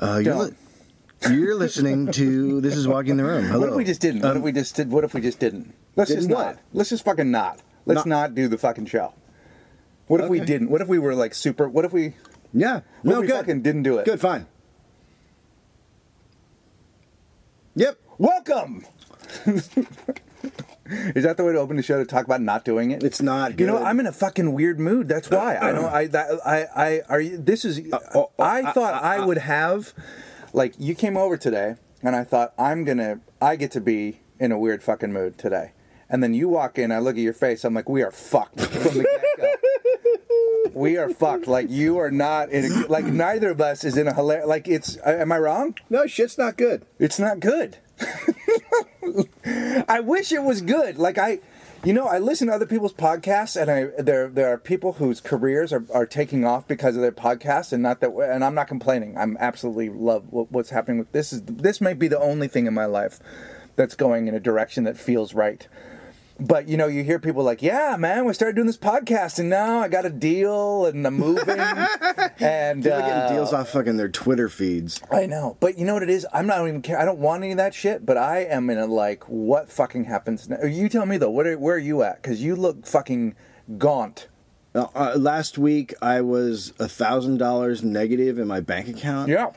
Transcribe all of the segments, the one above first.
Uh, you're, li- you're listening to This is Walking the Room. Hello. What if we just didn't? What Um, if we just did? What if we just didn't? Let's just Didn't not. what? Let's just fucking not. Let's Not- not, do the fucking show. What if we Okay. didn't? What if we were like super? What if we? Yeah. What No, if we good. fucking didn't do it? Good, fine. Yep. Welcome. Is that the way to open the show to talk about not doing it? It's not You know. I'm in a fucking weird mood. That's why I don't. I that I I are you? This is. Uh, oh, oh, I uh, thought uh, I would have, like, you came over today, and I thought I'm gonna. I get to be in a weird fucking mood today, and then you walk in. I look at your face. I'm like, we are fucked from the get go. we are fucked. Like you are not in. A, like neither of us is in a hilarious. Like it's. Am I wrong? No, shit's not good. It's not good. I wish it was good. Like I, you know, I listen to other people's podcasts, and I there there are people whose careers are, are taking off because of their podcasts, and not that. And I'm not complaining. I'm absolutely love what, what's happening with this. Is this might be the only thing in my life that's going in a direction that feels right. But you know, you hear people like, "Yeah, man, we started doing this podcast, and now I got a deal, and I'm moving." and People uh, getting deals off fucking their Twitter feeds. I know, but you know what it is? I'm not even care. I don't want any of that shit. But I am in a like, what fucking happens? Now? You tell me though. What are, where are you at? Because you look fucking gaunt. Uh, uh, last week, I was a thousand dollars negative in my bank account. Yeah.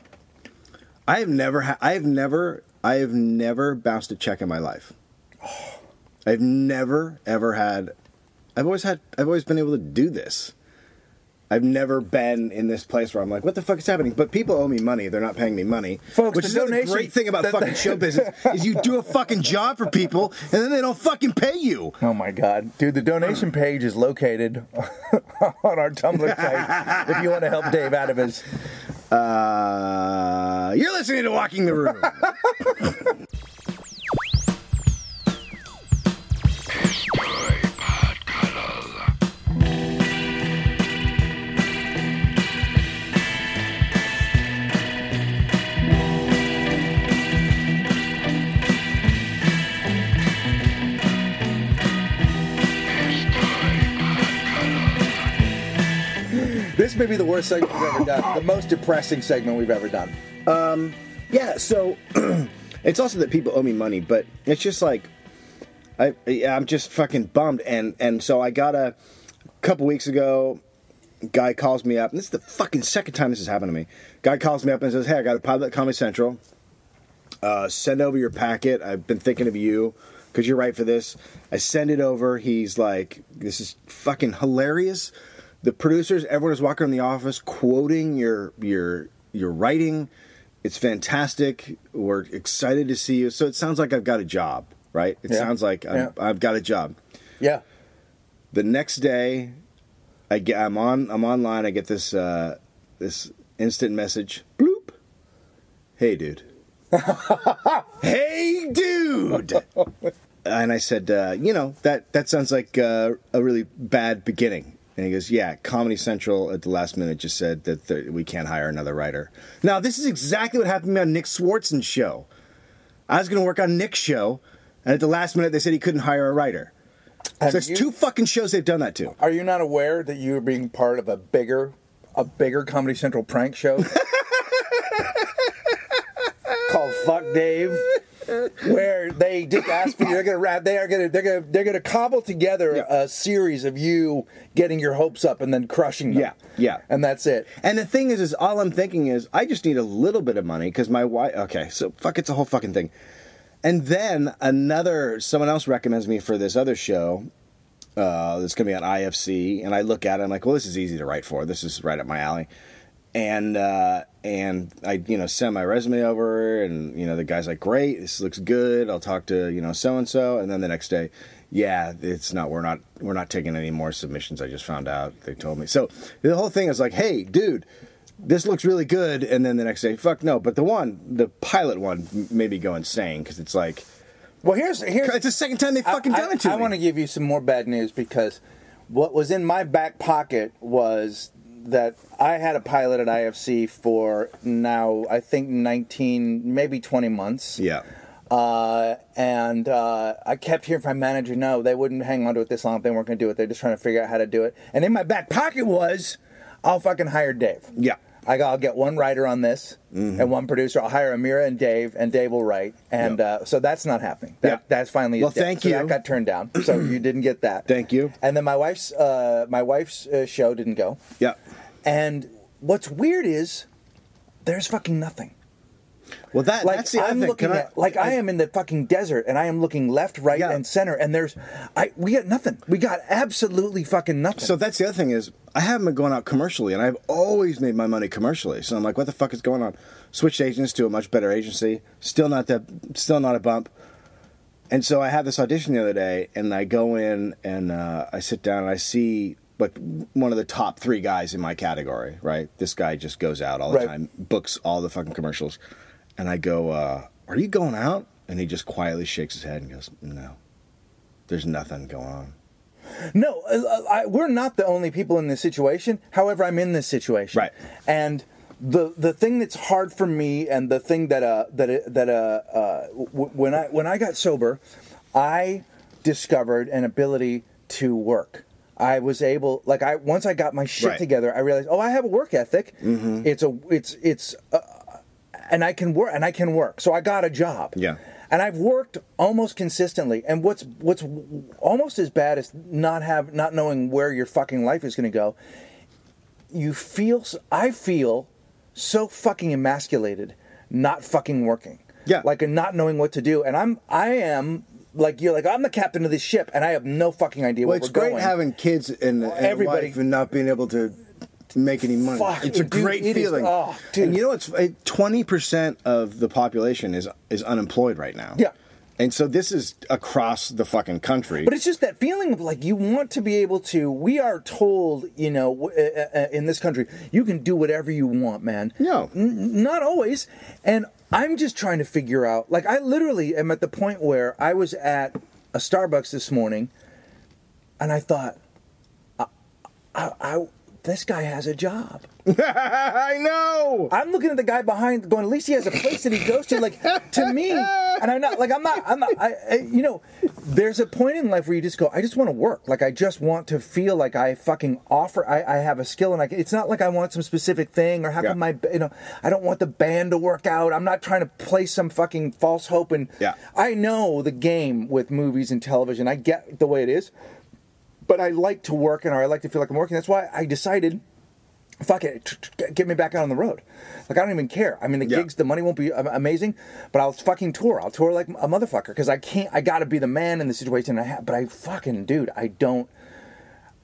I have never, ha- I have never, I have never bounced a check in my life. I've never ever had. I've always had. I've always been able to do this. I've never been in this place where I'm like, what the fuck is happening? But people owe me money. They're not paying me money. Folks, which the is the great thing about the- fucking show business is you do a fucking job for people and then they don't fucking pay you. Oh my god, dude! The donation page is located on our Tumblr site. if you want to help Dave out of his. Uh, you're listening to Walking the Room. may be the worst segment we've ever done. The most depressing segment we've ever done. Yeah, so it's also that people owe me money, but it's just like I I'm just fucking bummed and and so I got a couple weeks ago guy calls me up and this is the fucking second time this has happened to me. Guy calls me up and says, "Hey, I got a pilot at Comedy Central. Uh, send over your packet. I've been thinking of you because you're right for this." I send it over. He's like, "This is fucking hilarious." The producers, everyone is walking around the office quoting your your your writing. It's fantastic. We're excited to see you. So it sounds like I've got a job, right? It Yeah. sounds like I'm, Yeah. I've got a job. Yeah. The next day, I get I'm on I'm online. I get this uh, this instant message. Bloop. Hey, dude. hey, dude. and I said, uh, you know that that sounds like uh, a really bad beginning. And he goes, yeah, Comedy Central at the last minute just said that the, we can't hire another writer. Now, this is exactly what happened to me on Nick Swardson's show. I was going to work on Nick's show, and at the last minute they said he couldn't hire a writer. So it's you- two fucking shows they've done that to. Are you not aware that you are being part of a bigger, a bigger Comedy Central prank show called "Fuck Dave"? Where they just ask for you, they're gonna wrap, they are gonna, they're gonna, they're gonna cobble together Yeah. a series of you getting your hopes up and then crushing them. Yeah, yeah. and that's it. And the thing is, is all I'm thinking is I just need a little bit of money because my wife. Okay, so fuck, it's a whole fucking thing. And then another someone else recommends me for this other show uh, that's going to be on IFC, and I look at it, I'm like, well, this is easy to write for. This is right up my alley. And uh, and I you know send my resume over, and you know the guy's like, great, this looks good. I'll talk to you know so and so, and then the next day, yeah, it's not. We're not. We're not taking any more submissions. I just found out. They told me. So the whole thing is like, hey, dude, this looks really good, and then the next day, fuck no. But the one, the pilot one, m- made me go insane because it's like Well, here's here's it's the second time they fucking I, done it to me. I, want to give you some more bad news because what was in my back pocket was that I had a pilot at IFC for now I think 19 maybe 20 months. Yeah. Uh, and uh, I kept hearing from my manager, no, they wouldn't hang on to it this long. They weren't going to do it. They're just trying to figure out how to do it. And in my back pocket was, I'll fucking hire Dave. Yeah. I go, I'll get one writer on this Mm-hmm. and one producer. I'll hire Amira and Dave, and Dave will write. And Yep. uh, so that's not happening. That. That's finally Well, thank So you. That got turned down. So you didn't get that. Thank you. And then my wife's uh, my wife's uh, show didn't go. Yeah. And what's weird is there's fucking nothing. Well, that Like that's the other I'm thing. looking I- at, like I, am in the fucking desert, and I am looking left, right, Yeah. and center, and there's, I we got nothing. We got absolutely fucking nothing. So that's the other thing is I haven't been going out commercially, and I've always made my money commercially. So I'm like, what the fuck is going on? Switched agents to a much better agency. Still not that. Still not a bump. And so I had this audition the other day, and I go in and uh, I sit down and I see like one of the top three guys in my category. Right, this guy just goes out all the Right. time, books all the fucking commercials, and I go, uh, "Are you going out?" And he just quietly shakes his head and goes, "No, there's nothing going on." No, uh, I, we're not the only people in this situation. However, I'm in this situation, Right. And the the thing that's hard for me, and the thing that uh that that uh, uh w- when I when I got sober, I discovered an ability to work. I was able, like I once I got my shit Right. together, I realized, oh, I have a work ethic. Mm-hmm. It's a it's it's uh, and I can work and I can work. So I got a job. Yeah. And I've worked almost consistently. And what's what's almost as bad as not have not knowing where your fucking life is going to go. You feel I feel so fucking emasculated not fucking working. Yeah. Like and not knowing what to do. And I'm I am like you're like I'm the captain of this ship and I have no fucking idea Well, where it's we're great going. having kids and, and Everybody- and not being able to, to make any money. Fuck, it's a dude, great it is- feeling. oh, dude. And you know, it's twenty percent of the population is is unemployed right now. Yeah. And so this is across the fucking country. But it's just that feeling of like you want to be able to. We are told, you know, w- uh, uh, in this country, you can do whatever you want, man. No. N- not always. And I'm just trying to figure out. Like, I literally am at the point where I was at a Starbucks this morning, and I thought, I, I this guy has a job. I know. I'm looking at the guy behind, going, at least he has a place that he goes to. Like to me, and I'm not like I'm not. I'm not. I, I, you know, there's a point in life where you just go, I just want to work. Like I just want to feel like I fucking offer. I, I have a skill, and I. It's not like I want some specific thing or how Yeah. come my, you know, I don't want the band to work out. I'm not trying to play some fucking false hope. And Yeah. I know the game with movies and television. I get the way it is, but I like to work and I like to feel like I'm working. That's why I decided fuck it, get me back out on the road. Like I don't even care. I mean, the Yeah. gigs, the money won't be amazing, but I'll fucking tour. I'll tour like a motherfucker because I can't. I got to be the man in the situation. I have, but I fucking dude, I don't.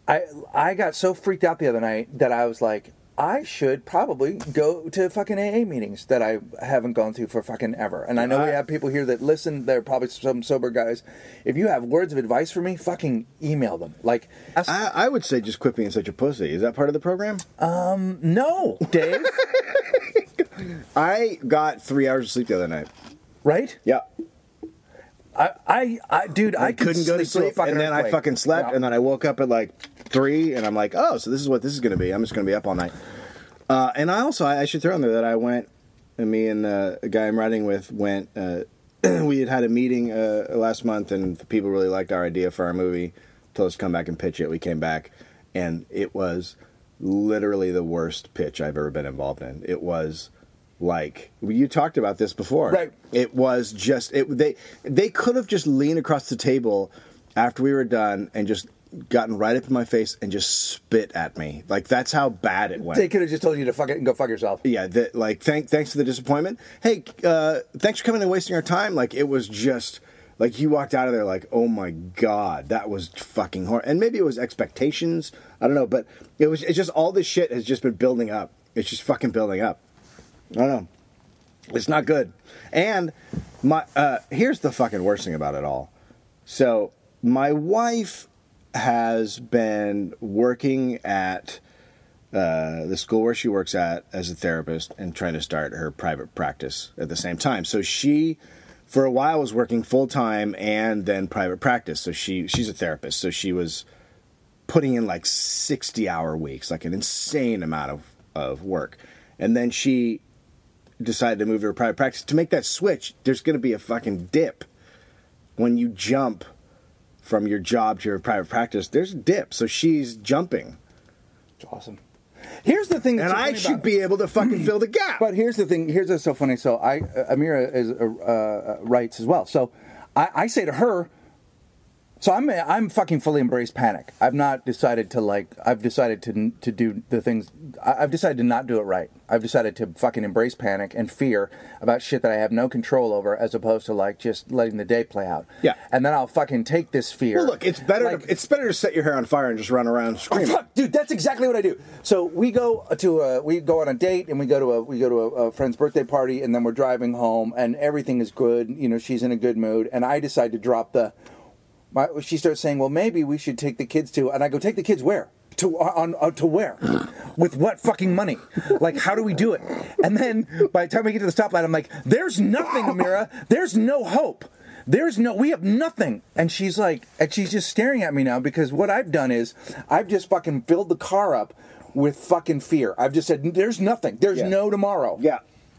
I I got so freaked out the other night that I was like, I should probably go to fucking AA meetings that I haven't gone to for fucking ever. And I know we have people here that listen. They're probably some sober guys. If you have words of advice for me, fucking email them. Like, ask- I, I would say just quit being such a pussy. Is that part of the program? Um, no, Dave. I got three hours of sleep the other night. right? Yeah. I, I, I dude, I, I could couldn't go to sleep, fucking and then I fucking slept, and then I woke up at like three, and I'm like, oh, so this is what this is going to be. I'm just going to be up all night. Uh, and I also, I, I should throw in there that I went, and me and uh, a guy I'm writing with went. Uh, we had had a meeting uh, last month, and the people really liked our idea for our movie. Told us to come back and pitch it. We came back, and it was literally the worst pitch I've ever been involved in. It was like you talked about this before. Right. It was just it. They they could have just leaned across the table after we were done and just gotten right up in my face and just spit at me. Like that's how bad it went. They could have just told you to fuck it and go fuck yourself. yeah, that like thank thanks for the disappointment. Hey, uh, thanks for coming and wasting our time. Like it was just like you walked out of there like, oh my god, that was fucking horrible. And maybe it was expectations. I don't know, but it was. It's just all this shit has just been building up. It's just fucking building up. I don't know. It's not good. And my uh, here's the fucking worst thing about it all. So my wife has been working at uh, the school where she works at as a therapist and trying to start her private practice at the same time. So she, for a while, was working full time and then private practice. So she she's a therapist. So she was putting in like sixty hour weeks, like an insane amount of of work. And then she decided to move to her private practice. To make that switch, there's going to be a fucking dip when you jump from your job to your private practice. There's a dip. So she's jumping. It's awesome. Here's the thing. And so I should be able to fucking fill the gap. But here's the thing. Here's what's so funny. So I, uh, Amira is uh, uh, writes as well. So I, I say to her, so I'm I'm fucking fully embraced panic. I've not decided to like. I've decided to to do the things. I've decided to not do it right. I've decided to fucking embrace panic and fear about shit that I have no control over, as opposed to like just letting the day play out. Yeah. And then I'll fucking take this fear. well, look, it's better. like- to, it's better to set your hair on fire and just run around oh, screaming. Oh, fuck, dude, that's exactly what I do. So we go to a we go on a date and we go to a we go to a, a friend's birthday party and then we're driving home and everything is good. You know, she's in a good mood and I decide to drop the. My, she starts saying, "Well, maybe we should take the kids to," and I go, "Take the kids where?" To uh, on, on to where? With what fucking money? Like, how do we do it? And then by the time we get to the stoplight, I'm like, "There's nothing, Amira. There's no hope." There's no, we have nothing. And she's like, and she's just staring at me now because what I've done is I've just fucking filled the car up with fucking fear. I've just said, there's nothing. There's Yeah. no tomorrow. Yeah.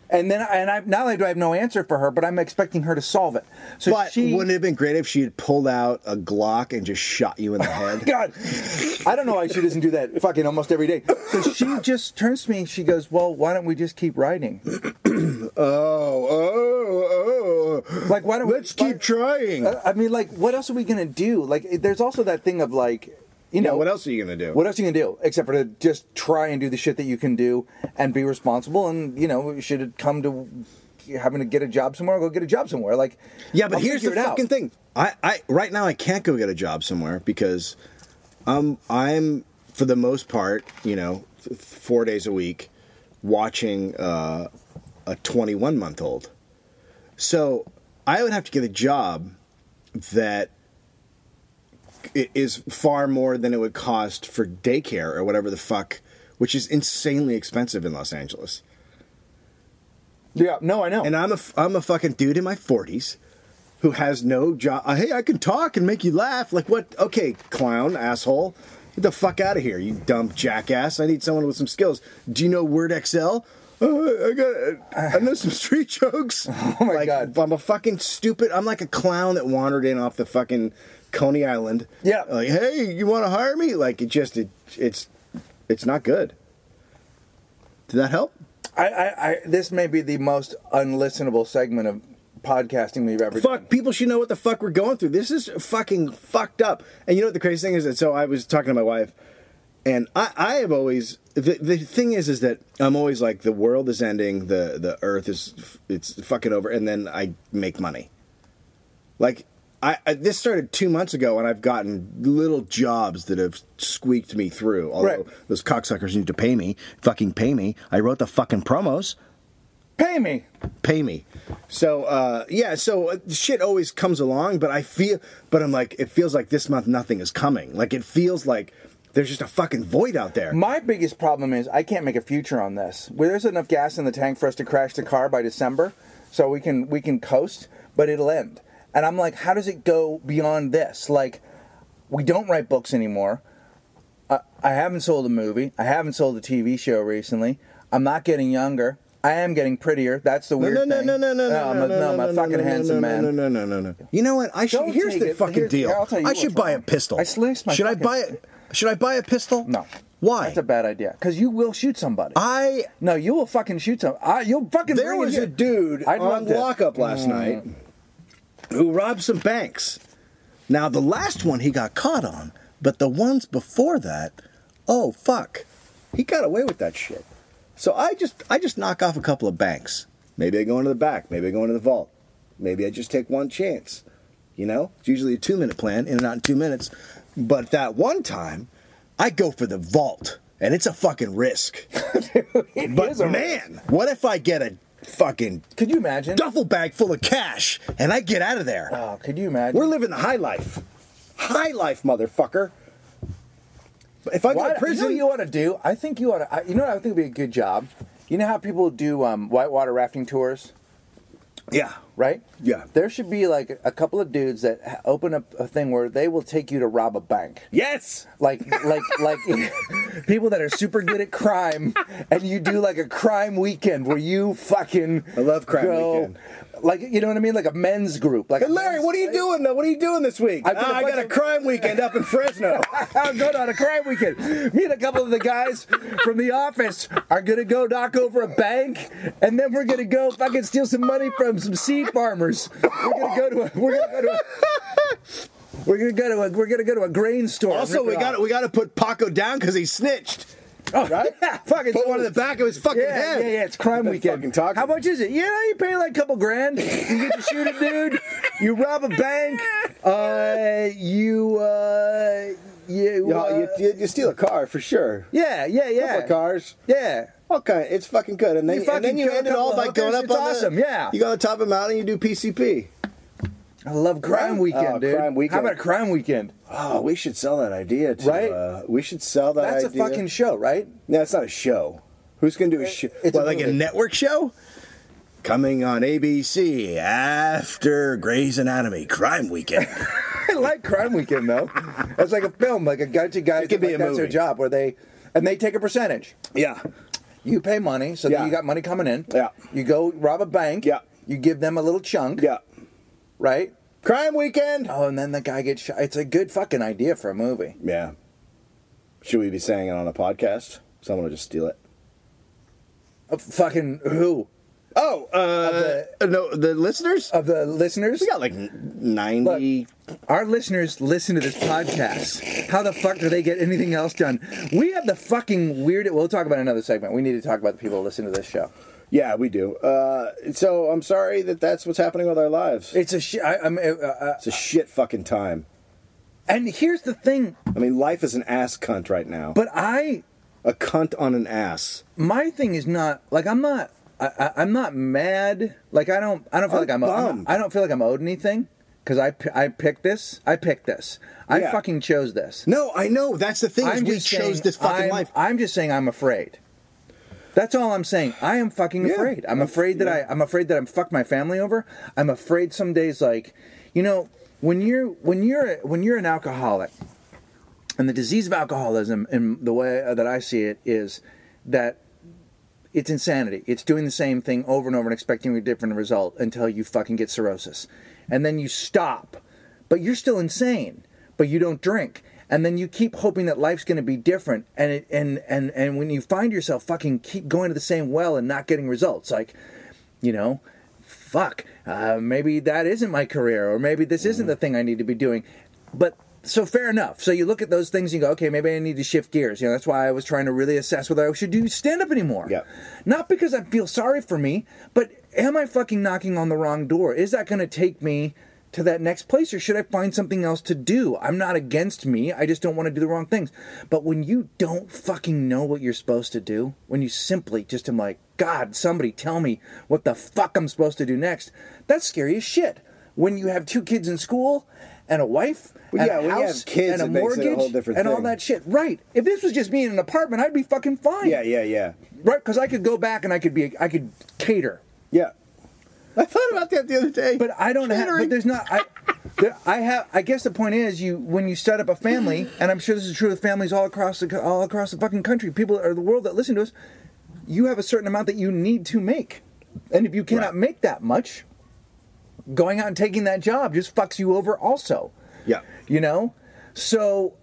And then, and I not only do I have no answer for her, but I'm expecting her to solve it. So But she, wouldn't it have been great if she had pulled out a Glock and just shot you in the oh head? God, I don't know why she doesn't do that fucking almost every day. So she just turns to me and she goes, "Well, why don't we just keep riding? oh, oh, oh. Like, why don't we- Let's keep why- trying. I mean, like, what else are we gonna do? Like, there's also that thing of like, you yeah, know, what else are you gonna do? What else are you gonna do except for to just try and do the shit that you can do and be responsible? And you know, should it come to having to get a job somewhere, go get a job somewhere. Like, Yeah, but I'll here's the it out. fucking thing. I, I right now I can't go get a job somewhere because um I'm for the most part, you know, four days a week watching uh, a 21 month old. So I would have to get a job that is far more than it would cost for daycare or whatever the fuck, which is insanely expensive in Los Angeles. Yeah, no, I know. And I'm a I'm a fucking dude in my 40s who has no job. Uh, hey, I can talk and make you laugh. Like what? Okay, clown, asshole. Get the fuck out of here, you dumb jackass. I need someone with some skills. Do you know Word Excel? Uh, I got. I know some street jokes. Oh my like, God. I'm a fucking stupid. I'm like a clown that wandered in off the fucking Coney Island. Yeah. Like, hey, you want to hire me? Like, it just it, it's it's not good. Did that help? I, I, I, this may be the most unlistenable segment of podcasting we've ever done. Fuck, people should know what the fuck we're going through. This is fucking fucked up. And you know what the crazy thing is? That so I was talking to my wife, and I, I have always the the thing is is that I'm always like the world is ending, the the earth is it's fucking over, and then I make money. Like I, I this started two months ago, and I've gotten little jobs that have squeaked me through. Although Right. those cocksuckers need to pay me, fucking pay me. I wrote the fucking promos Pay me. pay me. So uh, yeah, so uh, shit always comes along, but I feel, but I'm like, it feels like this month nothing is coming. Like it feels like there's just a fucking void out there. My biggest problem is I can't make a future on this. Where there's enough gas in the tank for us to crash the car by December, so we can we can coast, but it'll end. And I'm like, how does it go beyond this? Like, we don't write books anymore. I, I haven't sold a movie. I haven't sold a TV show recently. I'm not getting younger. I am getting prettier. That's the No, weird no, no, thing. no, no, no, no, I'm no, a, no, I'm a no, fucking no, handsome no, man. No, no, no, no, no. You know what? I should. Don't Here's the it. fucking Here- deal. I'll tell you I should buy a wrong. pistol. I sliced my Should I fucking- buy it? Should I buy a pistol? No. Why? That's a bad idea. Because you will shoot somebody. I no, you will fucking shoot some. I, you'll fucking. there was a dude I'd on lockup last night who robbed some banks. Now the last one he got caught on, but the ones before that, oh fuck, he got away with that shit. So I just I just knock off a couple of banks. Maybe I go into the back. Maybe I go into the vault. Maybe I just take one chance. You know, it's usually a two minute plan, in and out in two minutes. But that one time, I go for the vault, and it's a fucking risk. But man, what if I get a fucking could you imagine? duffel bag full of cash and I get out of there? Oh, could you imagine? We're living the high life. High life, motherfucker. If I go Why- to prison, You know what you ought to do? I think you ought to. I- You know what I think would be a good job? You know how people do um, whitewater rafting tours? yeah. Right? Yeah. There should be like a couple of dudes that open up a thing where they will take you to rob a bank. Yes. Like, like, like people that are super good at crime, and you do like a crime weekend where you fucking. I love crime go- weekend. Like, you know what I mean? Like a men's group. Like Hey Larry, what are you doing? though? What are you doing this week? I've got a Ah, I got a crime weekend up in Fresno. I'm going on a crime weekend. Me and a couple of the guys from the office are gonna go knock over a bank, and then we're gonna go fucking steal some money from some seed farmers. We're gonna go to a. We're gonna go to a. We're gonna go to a. We're gonna go to a grain store. also, we got we got to put Paco down because he snitched. Oh, right? Yeah, fucking Put one in the back of his fucking yeah, head. Yeah, yeah, it's crime weekend. How much is it? Yeah, you pay like a couple grand. You get to shoot a dude. You rob a bank. Uh, you, uh, you, You, uh, you, you, you steal a car for sure. yeah, yeah, yeah. Couple of cars. Yeah. Okay, it's fucking good. And then, You and then you end it all by going up it's on the, awesome, yeah. You go on top of the mountain, you do PCP. I love crime weekend, Oh, dude. crime weekend. How about a crime weekend? Oh, we should sell that idea to. Right? Uh, we should sell that That's idea. a fucking show, right? No, it's not a show. Who's gonna do a show? a like a network show? Coming on ABC after Grey's Anatomy, Crime Weekend. I like crime weekend though. It's like a film, like a bunch of guys. It could be like, a that's their job where they and they take a percentage. yeah. You pay money, so Yeah. you got money coming in. Yeah. You go rob a bank. Yeah. You give them a little chunk. Yeah. Right. Crime Weekend. Oh, and then the guy gets shot. It's a good fucking idea for a movie. Yeah. Should we be saying it on a podcast? Someone will just steal it. Uh, fucking who Oh, uh, no, the listeners? of the listeners? we got like ninety. Our listeners listen to this podcast. How the fuck do they get anything else done? We have the fucking weird. We'll talk about another segment. We need to talk about the people who listen to this show. Yeah, we do. Uh, so I'm sorry that that's what's happening with our lives. It's a shit. I'm. Uh, uh, It's a shit fucking time. and here's the thing. I mean, life is an ass cunt right now. But I, a cunt on an ass. my thing is not like I'm not. I, I, I'm not mad. Like I don't. I don't feel I'm like I'm. Bummed. I don't feel like I'm owed anything because I. I picked this. I picked this. I Yeah. fucking chose this. No, I know. That's the thing. I'm we just chose saying this fucking I'm, life. I'm just saying I'm afraid. That's all I'm saying. I am fucking Yeah. afraid. I'm afraid that yeah. I I'm afraid that I'm fucked my family over. I'm afraid some days like, you know, when you're when you're when you're an alcoholic, and the disease of alcoholism in the way that I see it is that it's insanity. It's doing the same thing over and over and expecting a different result until you fucking get cirrhosis. And then you stop. But you're still insane. But you don't drink. And then you keep hoping that life's going to be different. And it, and and and when you find yourself fucking keep going to the same well and not getting results, like, you know, fuck, uh, maybe that isn't my career, or maybe this isn't the thing I need to be doing. But so fair enough. So you look at those things and you go, okay, maybe I need to shift gears. You know, that's why I was trying to really assess whether I should do stand up anymore. Yeah. Not because I feel sorry for me, but am I fucking knocking on the wrong door? Is that going to take me to that next place or should I find something else to do? I'm not against me. I just don't want to do the wrong things. But when you don't fucking know what you're supposed to do, when you simply just am like, God, somebody tell me what the fuck I'm supposed to do next, that's scary as shit. When you have two kids in school and a wife Well, and yeah, a house kids, and a it makes it a mortgage different and all that shit. Right. If this was just me in an apartment, I'd be fucking fine. yeah, yeah, yeah, Right, because I could go back and I could be I could cater. yeah. I thought about that the other day. But I don't have. But there's not. I, there, I have. I guess the point is, you when you set up a family, and I'm sure this is true with families all across the all across the fucking country, people or the world that listen to us, you have a certain amount that you need to make, and if you cannot Right. make that much, going out and taking that job just fucks you over. Also, yeah, you know, so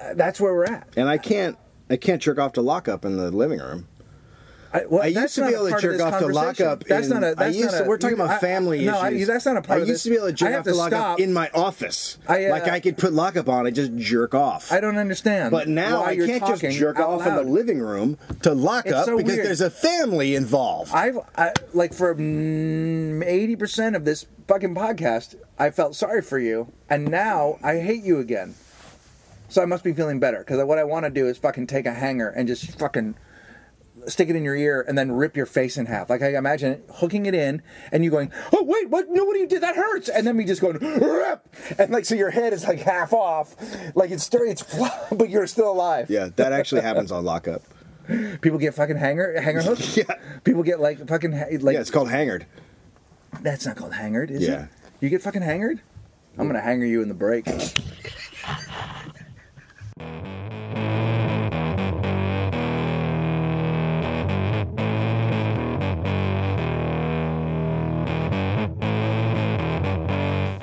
uh, that's where we're at. and I can't. I can't jerk off to lockup in the living room. I, well, I used to be able to jerk off to lockup. That's in, not a. I That's used not to, a, we're talking about I- I- family no, I- issues. that's not a part I used to be able to jerk off to to lockup in my office. I, uh, like I could put lockup on and just jerk off. I don't understand. But now I can't just jerk off in the living room to lock It's up so because weird. there's a family involved. I've I, like for eighty percent of this fucking podcast, I felt sorry for you, and now I hate you again. So I must be feeling better because what I want to do is fucking take a hanger and just fucking stick it in your ear and then rip your face in half. Like I imagine it, hooking it in and you going, "Oh wait, what? No, what do you did? That hurts!" And then me just going, "Rip!" And like so, your head is like half off, like it's stir- it's but you're still alive. yeah, that actually happens on lockup. People get fucking hanger hanger hooks. Yeah. People get like fucking ha- like Yeah, it's called hangered. that's not called hangered, is Yeah. it? You get fucking hangered? I'm gonna hanger you in the break.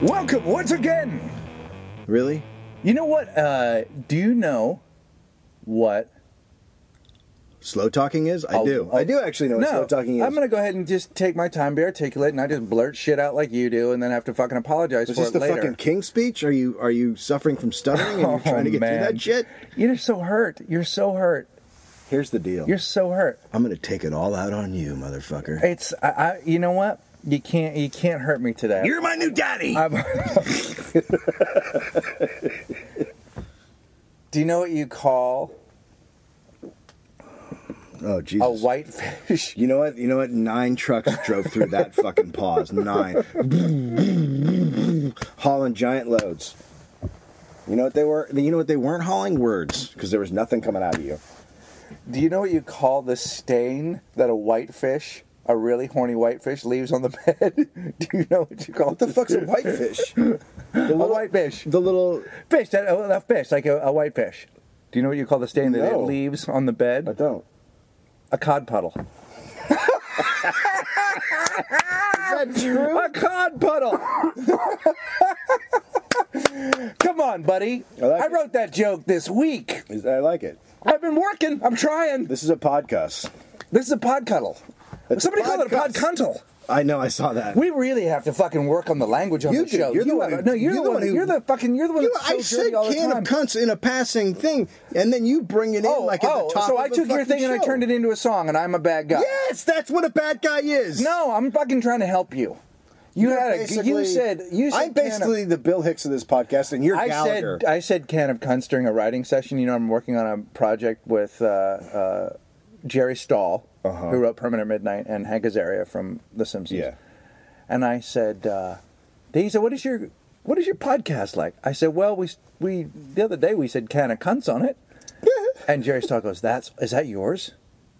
Welcome once again. Really? You know what? Uh, do you know what? Slow talking is? I I'll- do. I'll- I do actually know what slow talking is. I'm gonna go ahead and just take my time, be articulate, and I just blurt shit out like you do, and then have to fucking apologize Is for this the fucking king speech? Are you are you suffering from stuttering and you're Oh, trying to get man. through that shit? You're so hurt. You're so hurt. Here's the deal. You're so hurt. I'm gonna take it all out on you, motherfucker. It's I, I you know what? You can't you can't hurt me today. You're my new daddy. I'm- Do you know what you call oh Jesus. a whitefish? You know what? You know what? Nine trucks drove through that fucking pause. Nine. hauling giant loads. You know what they were? You know what they weren't hauling? Words, because there was nothing coming out of you. Do you know what you call the stain that a whitefish, a really horny whitefish, leaves on the bed? Do you know what you call What the fuck's a whitefish? The little, A whitefish. The little. Fish, that, a, a fish, like a, a whitefish. Do you know what you call the stain that it leaves on the bed? I don't. A cod puddle. Is that true? A cod puddle. Come on, buddy. I like I it. wrote that joke this week. I like it. I've been working. I'm trying. This is a podcast. This is a pod cuddle. It's Somebody called it a pod cuntle. I know. I saw that. We really have to fucking work on the language on You the do. show. You're the You one have- who- no, you're, the one. who- you're the fucking. You're the one. You- that's I said the can of cunts in a passing thing, and then you bring it in Oh, like at oh, the top. so of I the took your thing and I turned it into a song, and I'm a bad guy. Yes, that's what a bad guy is. No, I'm fucking trying to help you. You You're had a. You said. You said I'm basically the Bill Hicks of this podcast, and you're I Gallagher. said I said can of cunts during a writing session. You know, I'm working on a project with uh, uh, Jerry Stahl, Uh-huh. who wrote Permanent Midnight, and Hank Azaria from The Simpsons. yeah. And I said, uh, he said, "What is your what is your podcast like?" I said, "Well, we we the other day we said can of cunts on it." and Jerry Stahl goes, "That's is that yours?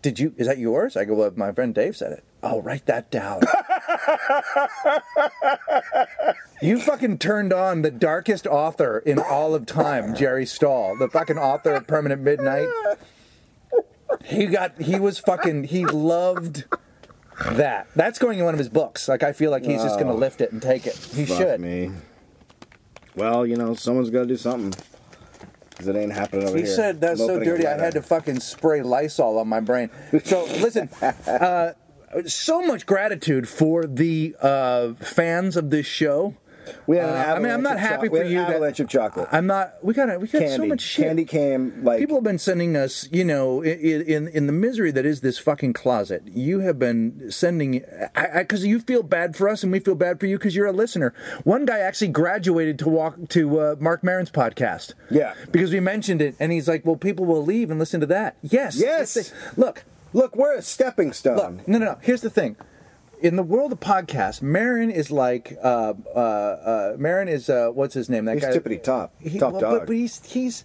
Did you is that yours?" I go, "Well, my friend Dave said it." Oh, write that down. you fucking turned on the darkest author in all of time, Jerry Stahl, the fucking author of Permanent Midnight. He got he was fucking he loved that. That's going in one of his books. Like I feel like he's just going to lift it and take it. He Fuck should. me. Well, you know, someone's got to do something. Because it ain't happening over He here. said that's I'm so opening a dirty I letter. had to fucking spray Lysol on my brain. So listen, uh, so much gratitude for the uh, fans of this show. We had an Uh, I mean, I'm avalanche not happy we for had you. An that- avalanche of chocolate. I'm not. We got. We got Candy. so much shit. Candy came like People have been sending us, you know, in, in in the misery that is this fucking closet. You have been sending, because you feel bad for us, and we feel bad for you because you're a listener. One guy actually graduated to walk to uh, Marc Maron's podcast. Yeah. because we mentioned it, and he's like, "Well, people will leave and listen to that." Yes, Yes. Look, Look, we're a stepping stone. look. No, no, no. Here's the thing. In the world of podcasts, Maron is like uh, uh, uh, Maron is uh, what's his name? That He's guy. tippity top. He- top well, dog. But, but he's he's.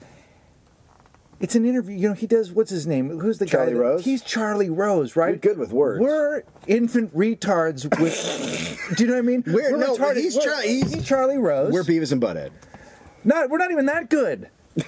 It's an interview. You know, he does. What's his name? Who's the Charlie guy? that- Rose? He's Charlie Rose, right? You're good with words. We're infant retards with. do you know what I mean? We're- no, retarded- he's we're- Char- he's- he's Charlie Rose. we're Beavis and Butthead. Not, we're not even that good.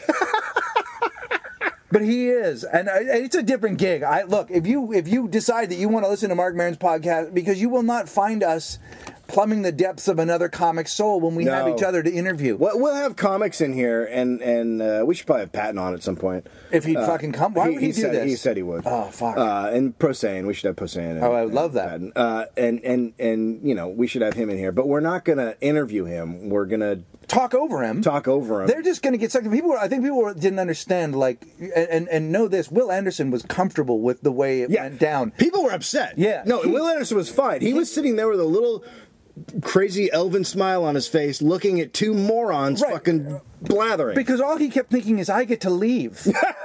but he is, and uh, it's a different gig. I look if you if you decide that you want to listen to Marc Maron's podcast because you will not find us plumbing the depths of another comic soul when we have each other to interview. Well, we'll have comics in here, and and uh, we should probably have Patton on at some point. If he'd Uh, fucking come, why would he, do said, this? He said he would. Oh fuck. Uh, and Prosane, we should have Prosane. And, Oh, I would love that. Uh, and and and you know, we should have him in here, but we're not gonna interview him. We're gonna talk over him. talk over him. They're just going to get sucked. People, were- I think people didn't understand. Like, and, and know this. Wil Anderson was comfortable with the way it went down. People were upset. Yeah. No, He- Wil Anderson was fine. He was sitting there with a little crazy elven smile on his face, looking at two morons Right. fucking blathering. Because all he kept thinking is, I get to leave.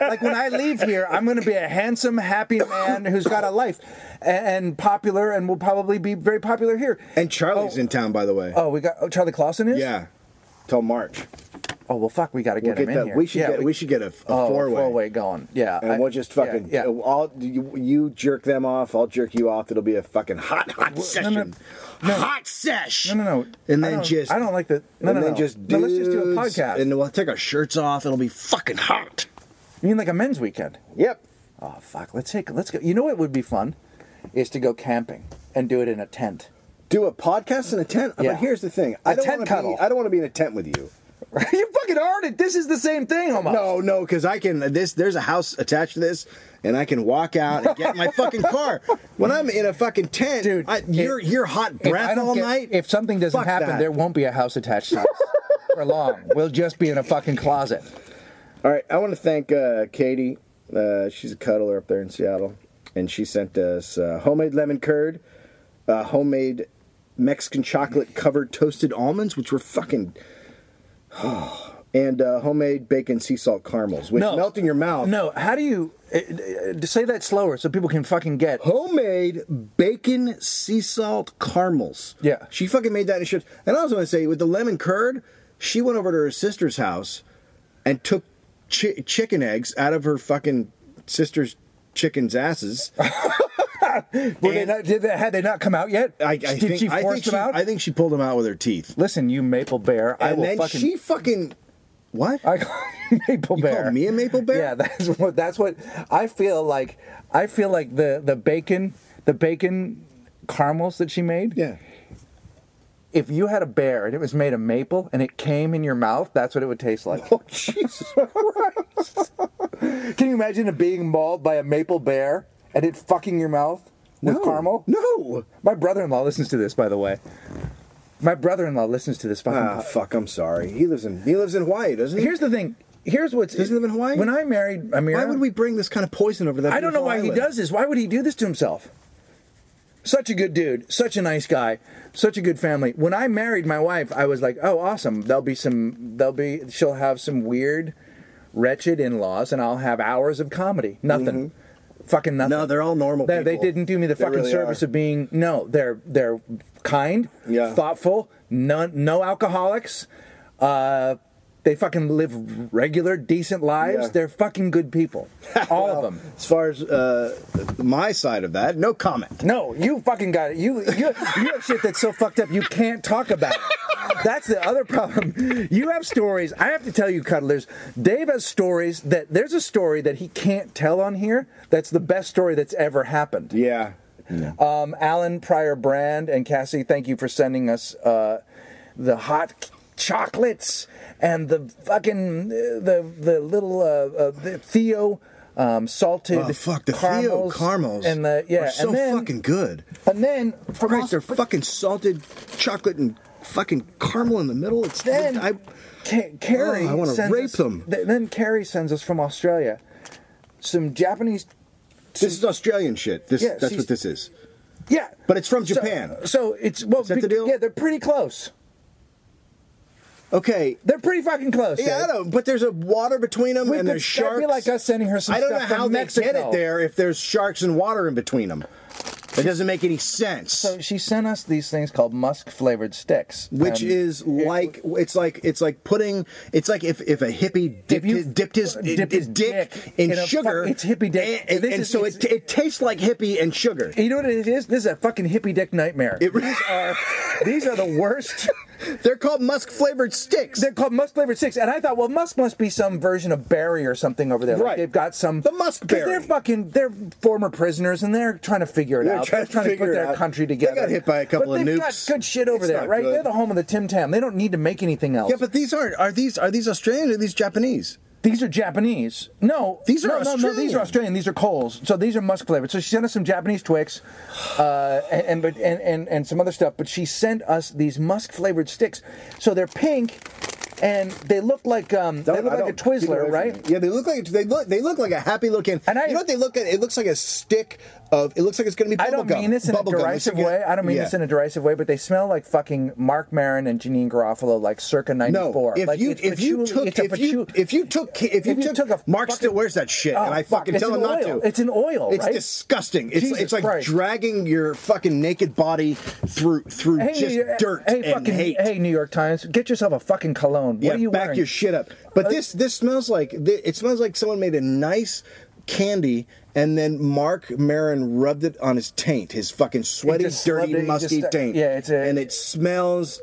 like when I leave here, I'm going to be a handsome, happy man who's got a life and, popular, and will probably be very popular here. and Charlie's Oh. in town, by the way. Oh, we got oh, Charlie Clausen is. Yeah. Till March. Oh well, fuck, we got to We'll get him get in here. We should Yeah, get. We, should get a, a oh, four way. four way going. Yeah, And I- we'll just yeah, fucking. yeah. Uh, all you, you jerk them off. I'll jerk you off. It'll be a fucking hot, hot session. No, no, no. Hot sesh. No, no, no. And then don't- just. I don't like the. No, and no, then no. just. no, let's just do a podcast. And we'll take our shirts off. It'll be fucking hot. You mean like a men's weekend? Yep. Oh fuck, let's take let's go. You know what would be fun, is to go camping and do it in a tent. Do a podcast in a tent. Yeah. But here's the thing. I A don't tent wanna cuddle. Be, I don't want to be in a tent with you. you fucking are it. This is the same thing almost. No, no, because I can. This there's a house attached to this, and I can walk out and get in my fucking car. When I'm in a fucking tent, Dude, I, you're you're hot breath all get- night. If something doesn't Fuck happen, that. there won't be a house attached to us for long. We'll just be in a fucking closet. All right, I want to thank uh, Katie. Uh, she's a cuddler up there in Seattle, and she sent us uh, homemade lemon curd, uh, homemade Mexican chocolate covered toasted almonds, which were fucking. and uh, homemade bacon sea salt caramels, which No. melt in your mouth. No, how do you uh, uh, say that slower so people can fucking get? Homemade bacon sea salt caramels. Yeah. She fucking made that and shit. And I also want to say, with the lemon curd, she went over to her sister's house and took chi- chicken eggs out of her fucking sister's chicken's asses. Were they not, did they, had they not come out yet? I, I did think, she I force think them she, out? I think she pulled them out with her teeth. Listen, you maple bear, I And will then fucking. she fucking. What? I call you maple You bear. called me a maple bear? Yeah, that's what. That's what I feel like. I feel like the the bacon, the bacon caramels that she made. yeah. If you had a bear and it was made of maple and it came in your mouth, that's what it would taste like. Oh, Jesus Christ. Can you imagine it being mauled by a maple bear and it fucking your mouth with no. caramel? No. My brother-in-law listens to this, by the way. My brother-in-law listens to this fucking. Ah, po- fuck, I'm sorry. He lives in he lives in Hawaii, doesn't he? Here's the thing. Here's what's. Does he live in Hawaii? When I married Amira, why would we bring this kind of poison over that I don't know why he does this. Why would he do this to himself? Such a good dude, such a nice guy, such a good family. When I married my wife, I was like, "Oh, awesome! There'll be some. There'll be. She'll have some weird, wretched in-laws, and I'll have hours of comedy. Nothing, fucking nothing. Mm-hmm. No, they're all normal They, they didn't do me the They fucking really service are. of being. No, they're they're kind, Yeah. thoughtful, none, no alcoholics. Uh, they fucking live regular, decent lives. Yeah. They're fucking good people, all of them. As far as uh, my side of that, no comment. No, you fucking got it. You you you have shit that's so fucked up you can't talk about it. That's the other problem. You have stories. I have to tell you, cuddlers. Dave has stories that there's a story that he can't tell on here. That's the best story that's ever happened. Yeah. Um, Alan Pryor Brand and Cassie, thank you for sending us uh, the hot chocolates and the fucking the the little uh, uh, the Theo. Um, salted Oh fuck the caramels Theo caramels and the yeah are so and then fucking good. and then from Christ, they're fucking salted chocolate and fucking caramel in the middle. It's then I, Ca- Carrie Oh, I wanna rape us- them. th- then Carrie sends us from Australia some Japanese. this is Australian shit. This Yeah, that's what this is. Yeah, But it's from Japan. So, it's well, that the deal? yeah, they're pretty close. Okay. They're pretty fucking close. Yeah, I don't. But there's a water between them, We and could- there's sharks. That'd be like us sending her some I don't know how they Mexico. get it there if there's sharks and water in between them. It doesn't make any sense. So she sent us these things called musk flavored sticks, which is like it's like it's like putting it's like if, if a hippie dipped, his, dipped his dipped his dick, dick in, in sugar. fuck- it's hippie dick. and, and, and is- so it, it tastes like hippie and sugar. you know what it is? This is a fucking hippie dick nightmare. It- these are these are the worst. They're called musk flavored sticks. They're called musk flavored sticks, and I thought, well, musk must be some version of berry or something over there. Like Right. they've got some The musk berry. They're fucking. They're former prisoners, and they're trying to figure it They're out. trying they're trying to, figure put their out. country together. They got hit by a couple but of they've nukes. got good shit over It's there, right? good. They're the home of the Tim Tam. They don't need to make anything else. yeah, but these aren't. Are these are these Australian or are these Japanese? These are Japanese. No, These are no, no, no. These Australian. are Australian. These are Coles. So these are musk flavored. So she sent us some Japanese Twix, uh, and and, but and and and some other stuff. But she sent us these musk flavored sticks. So they're pink, and they look like um, they look like a don't- keep away Twizzler, right? Yeah, they look like they look they look like a happy looking. And I- you know what they look at? It looks like a stick of. It looks like it's going to be. I don't bubble gum. mean this in a Bubble gum. derisive It's way. I don't mean yeah. this in a derisive way, but they smell like fucking Marc Maron and Janeane Garofalo, like circa '94. No, if like you if you took if you if you took if you, If you took, took a Marc fucking- still wears that shit, Oh, and I fucking it's tell him not to. It's an oil, It's right? disgusting. It's Jesus it's like Christ. dragging your fucking naked body through through just dirt and hate. hey, New York Times, get yourself a fucking cologne. Phone. yeah, are you back wearing? your shit up. But this this smells like it smells like someone made a nice candy and then Marc Maron rubbed it on his taint, his fucking sweaty, dirty, it, he musky just- taint. yeah, it's a- and it smells.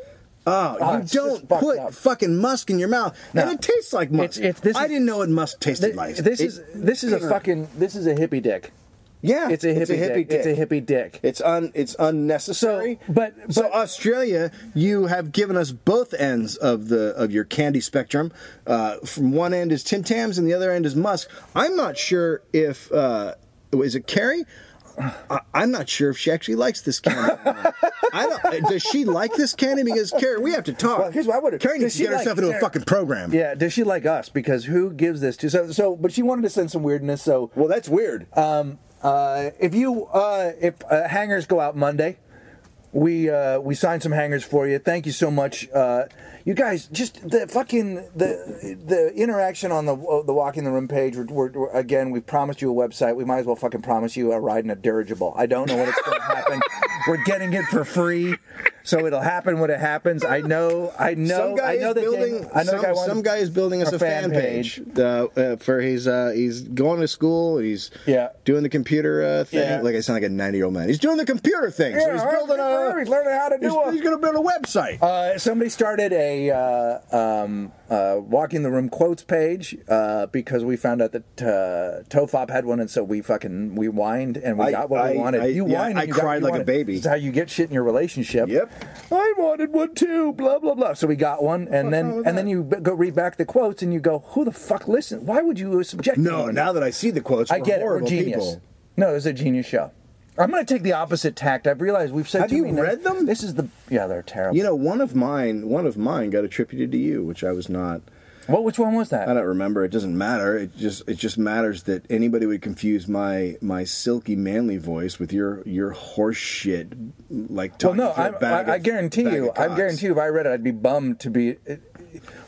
Oh, Oh, you don't put up. fucking musk in your mouth, and it tastes like musk. It's- it's- this I is- didn't know it musk tasted Th- like. this It- is this is a fucking this is a hippie dick. Yeah, It's a hippie, dick. It's a hippie dick. It's un it's unnecessary. So, but- so Australia, you have given us both ends of the of your candy spectrum. Uh, from one end is Tim Tams, and the other end is Musk. I'm not sure if uh, is it Carrie. I, I'm not sure if she actually likes this candy. I don't. Does she like this candy? Because Carrie, we have to talk. Well, here's what I would've- Carrie needs to get herself like- into a fucking program. Yeah, does she like us? Because who gives this to? So, so, but she wanted to send some weirdness. So, Well, that's weird. um, uh, if you uh, if uh, hangers go out Monday, we uh, we signed some hangers for you. Thank you so much, uh, you guys. Just the fucking the the interaction on the uh, the walking the room page. We're, we're, we're- again, we promised you a website. We might as well fucking promise you a ride in a dirigible. I don't know when it's going to happen. We're getting it for free. So it'll happen when it happens. I know. I know. some guy I know is building. I know some, the guy wanted- some guy is building us a fan fan page, uh, uh, for his. Uh, he's going to school. He's Yeah. doing the computer uh, thing. Yeah. Like I sound like a ninety year old man. He's doing the computer thing. so he's building a. he's learning how to do He's, a- he's going to build a website. Uh, somebody started a uh, um, uh, walking the room quotes page uh, because we found out that uh, Tofop had one, and so we fucking we whined and we I- got what I- we wanted. I- you yeah, whined, and I you cried you like a baby. That's how you get shit in your relationship. Yep. I wanted one too. Blah blah blah. So we got one, and then and then you b- go read back the quotes, and you go, "Who the fuck listen? Why would you subject?" no, anyone?" now that I see the quotes, I get it. We're genius. people. No, it's a genius show. I'm going to take the opposite tact. I've realized we've said Have you read them? This is the yeah, they're terrible. You know, one of mine, one of mine got attributed to you, which I was not. what? Which one was that? I don't remember. It doesn't matter. It just it just matters that anybody would confuse my my silky manly voice with your your horse shit like Well, no, through a I'm, bag I, I guarantee you. I guarantee you, if I read it, I'd be bummed to be.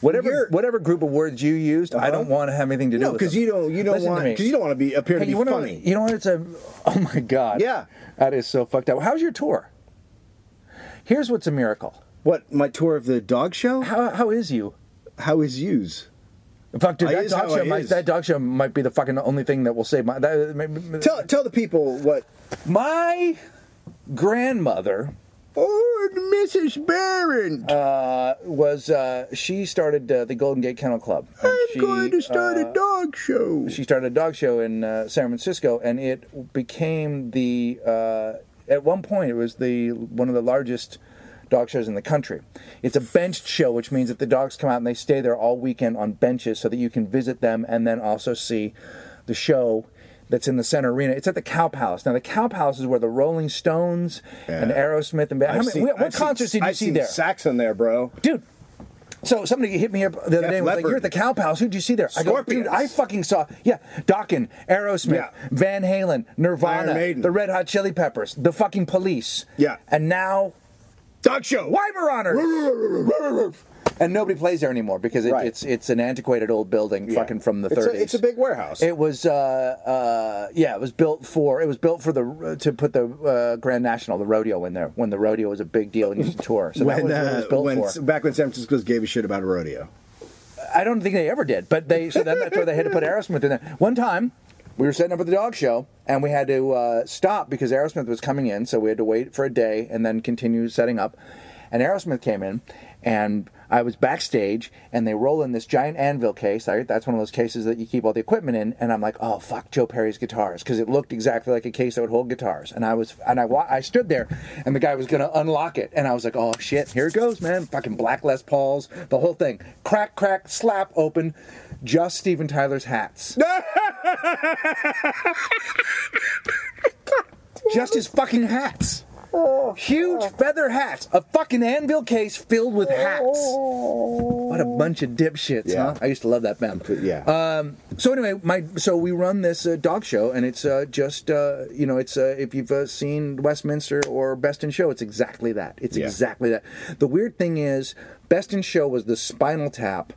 Whatever, You're- whatever group of words you used, I Uh-huh. don't want to have anything to do No, with. because you don't you don't Listen to want because you don't want to be appear to Hey, be you wanna- funny. You know what? It's a. Oh my god. Yeah. That is so fucked up. How's your tour? Here's what's a miracle. What my tour of the dog show? How how is you? How is yous? Fuck, dude, I that dog show. Might, that dog show might be the fucking only thing that will save my. That, Tell tell the people what. my grandmother Oh, Mrs. Barron. uh, was uh, she started uh, the Golden Gate Kennel Club. and I'm she, going to start uh, a dog show. she started a dog show in uh, San Francisco, and it became the uh, at one point it was the one of the largest dog shows in the country. It's a benched show, which means that the dogs come out and they stay there all weekend on benches, so that you can visit them and then also see the show. That's in the center arena. It's at the Cow Palace. Now, the Cow Palace is where the Rolling Stones and Yeah. Aerosmith and many, seen- what I've seen- concerts did you I've see seen there? Saxon there, bro. dude. So somebody hit me up the other Def day and was like, "You're at the Cow Palace. Who'd you see there?" I go, "Dude, I fucking saw yeah, Dokken, Aerosmith, Yeah. Van Halen, Nirvana, the Red Hot Chili Peppers, the fucking Police, Yeah. and now Dog show. Weimaraner. And nobody plays there anymore because it, Right. it's it's an antiquated old building, Yeah. fucking from the It's a- 30s. it's a big warehouse. It was, uh, uh, yeah, it was built for it was built for the to put the uh, Grand National, the rodeo in there when the rodeo was a big deal and used to tour. So that when, was what it was uh, built when for. back when San Francisco gave a shit about a rodeo. I don't think they ever did, but they so then that's why they had to put Aerosmith in there. One time, we were setting up at the dog show, and we had to uh, stop because Aerosmith was coming in, so we had to wait for a day and then continue setting up. And Aerosmith came in, and I was backstage, and they roll in this giant anvil case. Right? That's one of those cases that you keep all the equipment in. And I'm like, oh fuck, Joe Perry's guitars, because it looked exactly like a case that would hold guitars. And I was, and I, wa- I stood there, and the guy was gonna unlock it, and I was like, oh shit, here it goes, man, fucking black Les Pauls, the whole thing, crack, crack, slap, open, just Steven Tyler's hats. just his fucking hats. Huge feather hats. A fucking anvil case filled with hats. What a bunch of dipshits, Yeah. huh? I used to love that band. Yeah. Um, so anyway, my so we run this uh, dog show, and it's uh, just uh, you know, it's uh, if you've uh, seen Westminster or Best in Show, it's exactly that. It's Yeah. exactly that. The weird thing is, Best in Show was the Spinal Tap.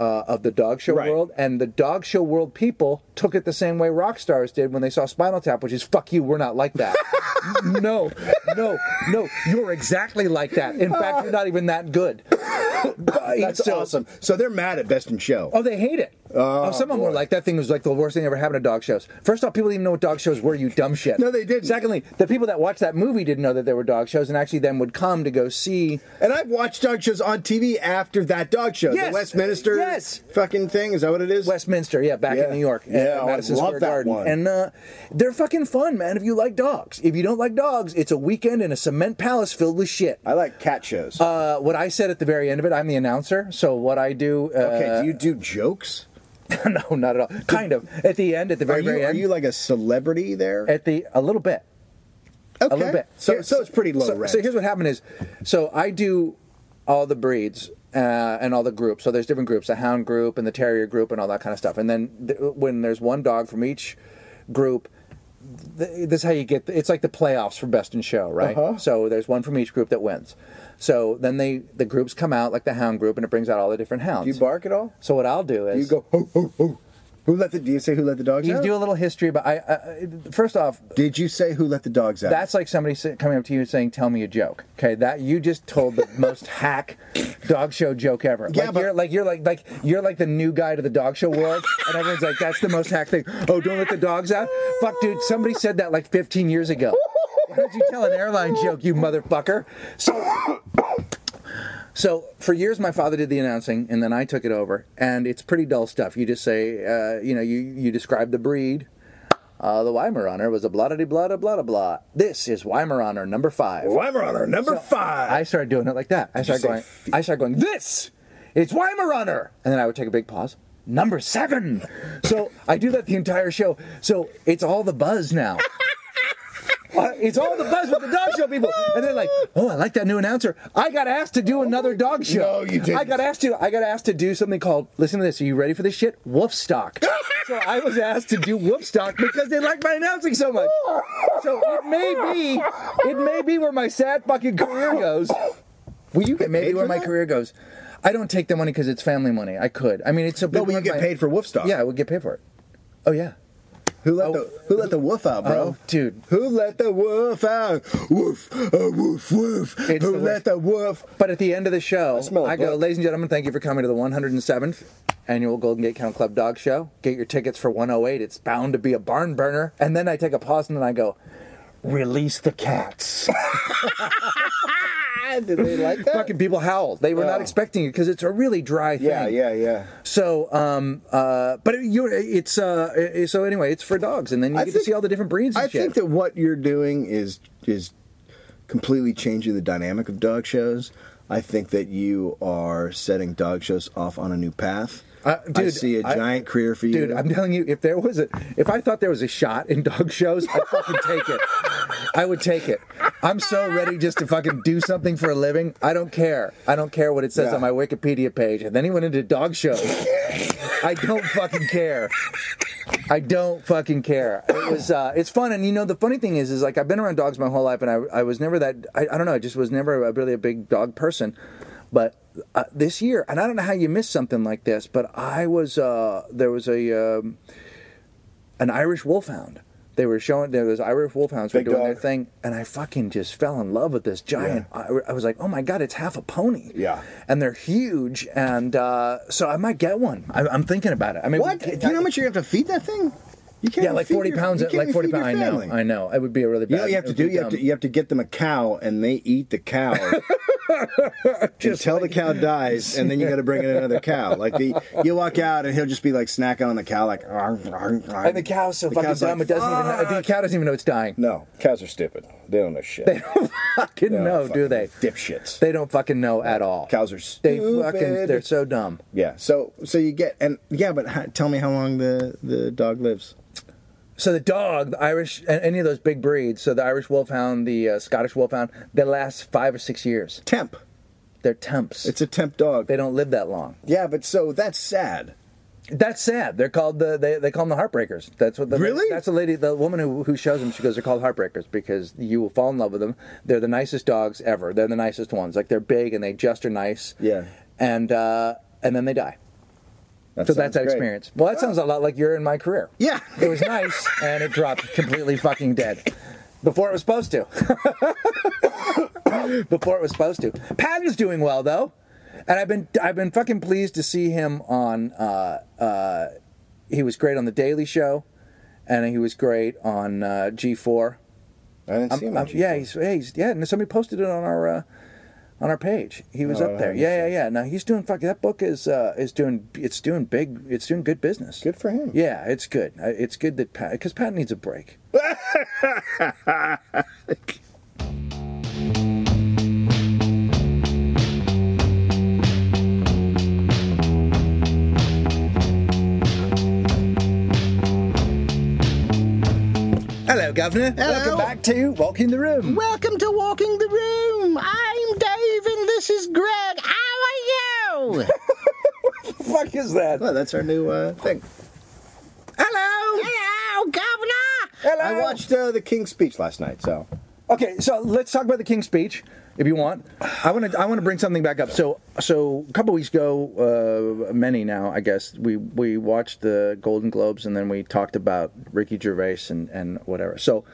Uh, of the dog show Right. world, and the dog show world people took it the same way rock stars did when they saw Spinal Tap, which is "fuck you, we're not like that." no, no, no, you're exactly like that. In fact, you're not even that good. That's So- awesome. So they're mad at Best in Show. Oh, they hate it. Oh, some of them were like, that thing was like the worst thing that ever happened at dog shows. First off, people didn't even know what dog shows were, you dumb shit. No, they didn't. Secondly, the people that watched that movie didn't know that there were dog shows and actually then would come to go see. And I've watched dog shows on TV after that dog show. Yes. The Westminster Yes. Fucking thing. Is that what it is? Westminster, yeah, back Yeah. in New York, Yeah, oh, I Madison love Square that Garden, one. and uh, they're fucking fun, man. If you like dogs, if you don't like dogs, it's a weekend in a cement palace filled with shit. I like cat shows. Uh, what I said at the very end of it, I'm the announcer, so what I do. Uh, okay, do you do jokes? no, not at all. Kind of at the end, at the very you, very are you like a celebrity there? at the a little bit. okay. a little bit. So, Here- so it's pretty low so, rent. So here's what happened is, so I do all the breeds uh, and all the groups. So there's different groups, the hound group and the terrier group and all that kind of stuff. And then th- when there's one dog from each group, th- this is how you get. It's like the playoffs for best in show, right? Uh-huh. So there's one from each group that wins. So then they the groups come out like the hound group, and it brings out all the different hounds. do you bark at all? so what I'll do is Do you go ho ho ho? Who let the? Do you say who let the dogs out? you out? do a little history, but I, I first off, Did you say who let the dogs out? That's like somebody sa- coming up to you and saying, "Tell me a joke." Okay, that you just told the most hack dog show joke ever. Yeah, like but- you're like you're like like you're like the new guy to the dog show world, and everyone's like, "That's the most hack thing." Oh, don't let the dogs out. Fuck, dude. Somebody said that like 15 years ago. Why don't you tell an airline joke, you motherfucker? So. So for years, my father did the announcing, and then I took it over, and it's pretty dull stuff. You just say, uh, you know, you you describe the breed. Uh, the Weimaraner was a blah blah blah blah blah. This is Weimaraner number five. Weimaraner number five. I started doing it like that. I started going. fe- I started going. This, it's Weimaraner, and then I would take a big pause. Number seven. So I do that the entire show. So it's all the buzz now. Uh, it's all the buzz with the dog show people, and they're like, "Oh, I like that new announcer." I got asked to do another dog show. No, you didn't. I got asked to. I got asked to do something called. Listen to this. Are you ready for this shit? Wolfstock. so I was asked to do Wolfstock because they like my announcing so much. So it may be, it may be where my sad fucking career goes. Will you get maybe where my that? career goes? I don't take the money because it's family money. I could. I mean, it's a big no, but you get by- paid for wolf stock. Yeah, I would get paid for it. Oh yeah. Who let Oh. the Who let the wolf out, bro? Oh, dude. Who let the wolf out? Woof, uh, woof, woof. It's Who the let the wolf? But at the end of the show, a I go, ladies and gentlemen, thank you for coming to the 107th annual Golden Gate Kennel Club Dog Show. Get your tickets for 108. It's bound to be a barn burner. And then I take a pause and then I go, release the cats. Did they like that? Fucking people howled. They were not Oh. expecting it because it's a really dry thing. yeah, yeah, yeah. So, um, uh, but it, you're, it's uh, it- so anyway, it's for dogs, and then you I get think- to see all the different breeds. And I shit. think that what you're doing is is completely changing the dynamic of dog shows. I think that you are setting dog shows off on a new path. Uh, I dude, see a giant career for you. Dude, I'm telling you, if there was a, if I thought there was a shot in dog shows, I'd fucking take it. I would take it. I'm so ready just to fucking do something for a living. I don't care. I don't care what it says Yeah. on my Wikipedia page. And then he went into dog shows. I don't fucking care. I don't fucking care. It was, uh, it's fun, and you know the funny thing is, is like I've been around dogs my whole life, and I, I was never that. I, I don't know. I just was never really a big dog person, but uh, this year, and I don't know how you miss something like this, but I was. Uh, there was a um, an Irish wolfhound. They were showing there was Irish wolfhounds were Big doing their thing, and I fucking just fell in love with this giant. I, I was like, oh my god, it's half a pony. Yeah. and they're huge, and uh, so I might get one. I, I'm thinking about it. I mean, what? Do you know how much you're have to feed that thing? You can't. Yeah, like forty your- pounds. you Like forty pounds. I know. I know. It would be a really bad. You know what you have to do? You have to, you have to get them a cow, and they eat the cow until the cow dies, and then you got to bring in another cow. Like the, you walk out, and he'll just be like snacking on the cow, like. "Arr, arr, arr." And the cow's so The fucking cow's dumb. like, it doesn't even. Know, the cow doesn't even know it's dying. No, cows are stupid. They don't know shit. They don't fucking They're know, do fucking they? Dipshits. They don't fucking know at all. Cows are They stupid. fucking. They're so dumb. yeah. So so you get and yeah, but tell me how long the the dog lives. So the dog, the Irish, and any of those big breeds, so the Irish Wolfhound, the uh, Scottish Wolfhound, they last five or six years. Temp. They're temps. It's a temp dog. they don't live that long. Yeah, but so that's sad. That's sad. They're called the they, they call them the heartbreakers. That's what the Really? That's the lady, the woman who who shows them. She goes, they're called heartbreakers because you will fall in love with them. They're the nicest dogs ever. They're the nicest ones. Like they're big and they just are nice. Yeah. And uh, and then they die. That So that's that great. experience. Well, that sounds a lot like you're in my career. Yeah. It was nice and it dropped completely fucking dead. Before it was supposed to. Before it was supposed to. Patton's doing well though. and I've been I've been fucking pleased to see him on. Uh, uh, he was great on the Daily Show, and he was great on uh, G4. I didn't see Um, him. on yeah, G4. he's, yeah, he's yeah. And somebody posted it on our uh, on our page. He was Oh, up there. Yeah, yeah, yeah. Now he's doing fuck. That book is uh, is doing it's doing big. It's doing good business. good for him. Yeah, it's good. Uh, It's good that Pat because Pat needs a break. Hello, Governor. Hello. Welcome back to Walking the Room. Welcome to Walking the Room. I'm Dave, and this is Greg. How are you? What the fuck is that? well, that's our new uh, thing. Hello. Hello, Governor. Hello. I watched uh, the King's Speech last night, so Okay, so let's talk about the King's Speech, if you want. I want to. I want to bring something back up. So, so a couple weeks ago, uh, many now, I guess we we watched the Golden Globes, and then we talked about Ricky Gervais and and whatever. So.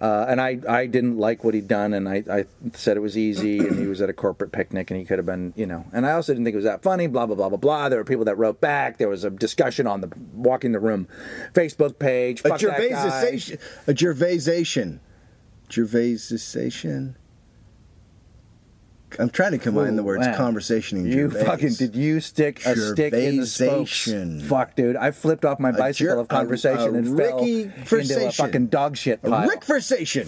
Uh, and I, I didn't like what he'd done, and I, I said it was easy, and he was at a corporate picnic, and he could have been, you know. And I also didn't think it was that funny. Blah blah blah blah blah. There were people that wrote back. There was a discussion on the Walking the Room Facebook page. a. Gervaisization. A Gervaisation. Gervaisization. I'm trying to combine the words man. conversation and You Gervais. fucking did you stick a stick in the spokes? Fuck, dude! I flipped off my bicycle Ger- of conversation a- a and fell Ricky into a fucking dog shit A pile. Rickversation.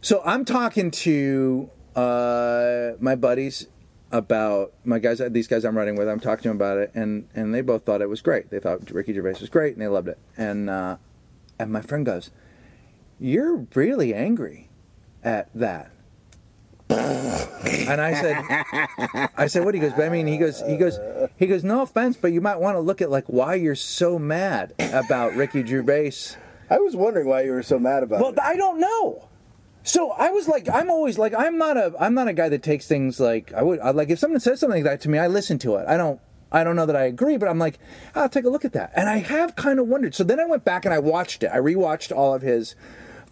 So I'm talking to uh, my buddies about my guys. These guys I'm running with. I'm talking to them about it, and and they both thought it was great. They thought Ricky Gervais was great, and they loved it. And uh, and my friend goes, "You're really angry at that." And I said, I said, what? He goes, but I mean, he goes, he goes, he goes, no offense, but you might want to look at like why you're so mad about Ricky Gervais. I was wondering why you were so mad about Well, it. I don't know. So I was like, I'm always like, I'm not a, I'm not a guy that takes things like I would, I, like if someone says something like that to me, I listen to it. I don't, I don't know that I agree, but I'm like, I'll take a look at that. And I have kind of wondered. So then I went back and I watched it. I rewatched all of his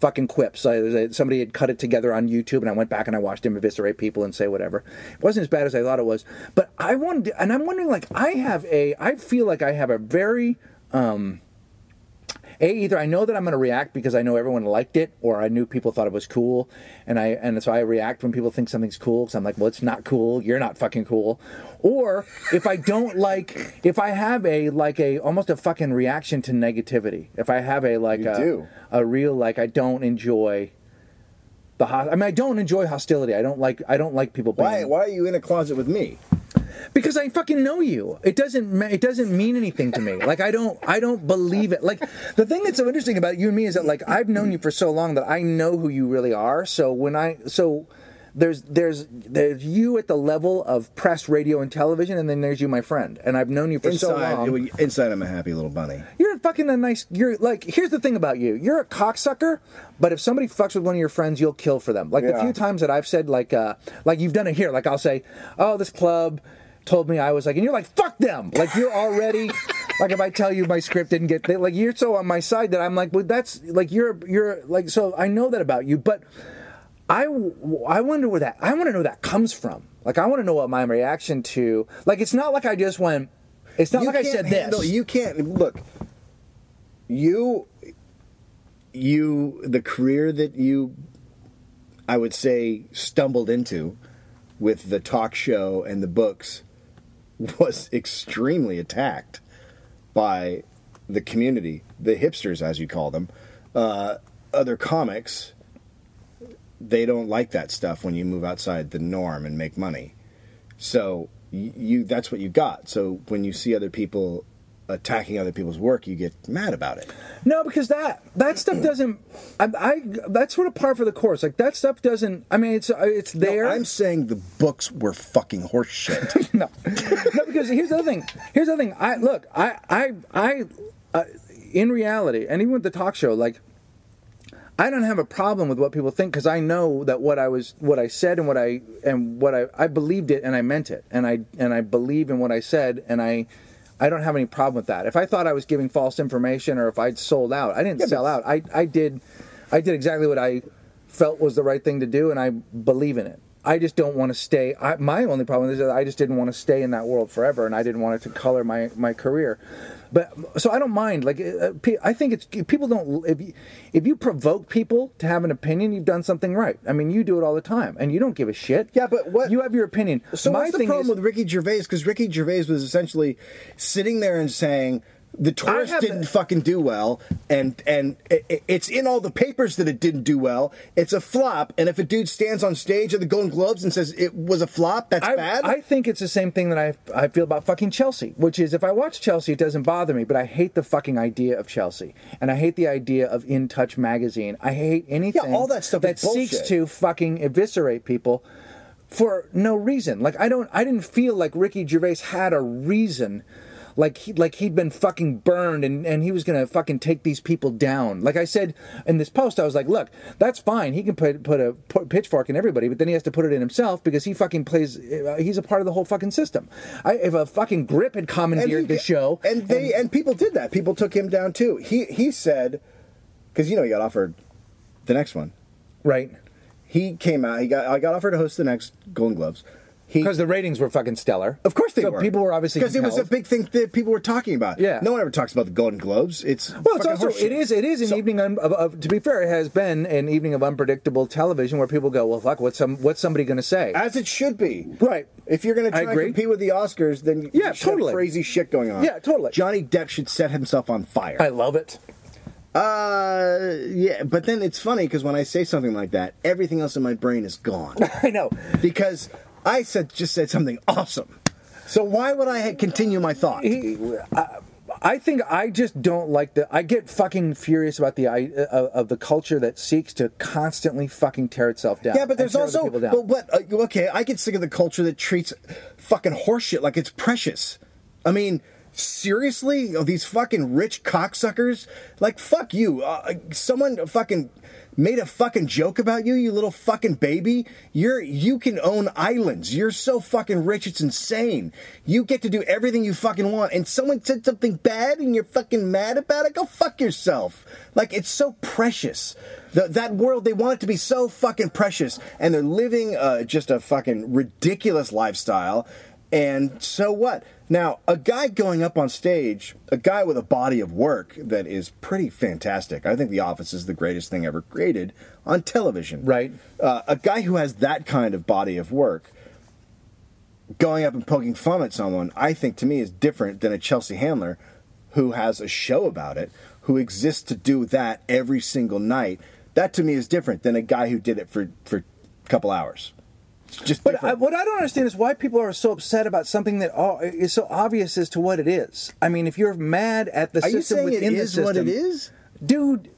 fucking quips. I, somebody had cut it together on YouTube, and I went back and I watched him eviscerate people and say whatever. It wasn't as bad as I thought it was, but I wanted, and I'm wondering, like, I have a, I feel like I have a very. um a either I know that I'm going to react because I know everyone liked it, or I knew people thought it was cool, and I and so I react when people think something's cool because I'm like, well, it's not cool. You're not fucking cool. Or if I don't like, if I have a like a almost a fucking reaction to negativity. If I have a like a a real like I don't enjoy the ho- I mean I don't enjoy hostility. I don't like I don't like people being Why? Why are you in a closet with me? Because I fucking know you. It doesn't ma- it doesn't mean anything to me. Like I don't I don't believe it. Like the thing that's so interesting about you and me is that like I've known you for so long that I know who you really are. So when I so there's there's there's you at the level of press, radio, and television, and then there's you, my friend. And I've known you for so Inside, long. inside, I'm a happy little bunny. You're fucking a nice. You're like. Here's the thing about you. You're a cocksucker. But if somebody fucks with one of your friends, you'll kill for them. Like the few times that I've said, like, uh, like you've done it here. Like I'll say, "Oh, this club told me I was like," and you're like, "Fuck them." Like you're already. like if I tell you my script didn't get, they, like you're so on my side that I'm like, well, that's like you're you're like so I know that about you, but. I, I wonder where that I want to know that comes from. Like I want to know what my reaction to like it's not like I just went. It's not you like I said handle, this. You can't look. You, you, the career that you, I would say, stumbled into, with the talk show and the books, was extremely attacked by the community, the hipsters, as you call them, uh, other comics. They don't like that stuff when you move outside the norm and make money. So you that's what you got. So when you see other people attacking other people's work, you get mad about it. No, because that that stuff doesn't. I, I that's sort of par for the course. Like that stuff doesn't. I mean, it's uh, it's there. No, I'm saying the books were fucking horseshit. no, no, because here's the other thing. Here's the other thing. I look. I I I. Uh, in reality, and even with the talk show, like. I don't have a problem with what people think because I know that what I was, what I said, and what I and what I, I believed it, and I meant it, and I and I believe in what I said, and I, I don't have any problem with that. If I thought I was giving false information or if I'd sold out, I didn't Yeah, sell out. I I did, I did exactly what I felt was the right thing to do, and I believe in it. I just don't want to stay. I, my only problem is that I just didn't want to stay in that world forever, and I didn't want it to color my my career. But so I don't mind. Like uh, I think it's people don't. If you, if you provoke people to have an opinion, you've done something right. I mean, you do it all the time, and you don't give a shit. Yeah, but what- you have your opinion. So my what's the problem is, with Ricky Gervais? Because Ricky Gervais was essentially sitting there and saying the tourist didn't fucking do well, and and it- it's in all the papers that it didn't do well. It's a flop, and if a dude stands on stage at the Golden Globes and says it was a flop, that's I, bad. I think it's the same thing that I I feel about fucking Chelsea, which is if I watch Chelsea, it doesn't bother me, but I hate the fucking idea of Chelsea, and I hate the idea of In Touch magazine. I hate anything Yeah, all that stuff that seeks to fucking eviscerate people for no reason. Like I don't, I didn't feel like Ricky Gervais had a reason. Like he, like he'd been fucking burned and, and he was gonna fucking take these people down. Like I said in this post, I was like, look, that's fine. He can put put a put pitchfork in everybody, but then he has to put it in himself because he fucking plays. Uh, he's a part of the whole fucking system. I, if a fucking grip had commandeered the show, and they and, people did that. People took him down too. He he said because you know he got offered the next one. right? He came out. He got I got offered to host the next Golden Globes. Because the ratings were fucking stellar. Of course they so were. People were obviously because it was a big thing that people were talking about. Yeah. No one ever talks about the Golden Globes. It's Well, it's also horseshit. it is it is an So- evening of, of to be fair, it has been an evening of unpredictable television where people go, well, fuck, what's some what's somebody going to say? as it should be. Right. If you're going to try and compete with the Oscars, then Yeah, totally. crazy shit going on. Yeah, totally. Johnny Depp should set himself on fire. I love it. Uh, yeah, but then it's funny because when I say something like that, everything else in my brain is gone I know. because I said just said something awesome. So why would I continue my thought? He, I, I think I just don't like the. I get fucking furious about the i- uh, of the culture that seeks to constantly fucking tear itself down. Yeah, but there's also, but what? Uh, okay, I get sick of the culture that treats fucking horseshit like it's precious. I mean, seriously, oh, these fucking rich cocksuckers. Like, fuck you. Uh, someone fucking made a fucking joke about you, you little fucking baby. You're you can own islands. You're so fucking rich, it's insane. You get to do everything you fucking want, and someone said something bad, and you're fucking mad about it. Go fuck yourself. Like it's so precious. The, that world, they want it to be so fucking precious, and they're living uh, just a fucking ridiculous lifestyle. And so what? Now, a guy going up on stage, a guy with a body of work that is pretty fantastic. I think The Office is the greatest thing ever created on television. Right. Uh, a guy who has that kind of body of work going up and poking fun at someone, I think to me is different than a Chelsea Handler who has a show about it, who exists to do that every single night. That to me is different than a guy who did it for, for a couple hours. Just But uh, I, what I don't understand is why people are so upset about something that all, is so obvious as to what it is. I mean, if you're mad at the Are system within the system, what it is? dude.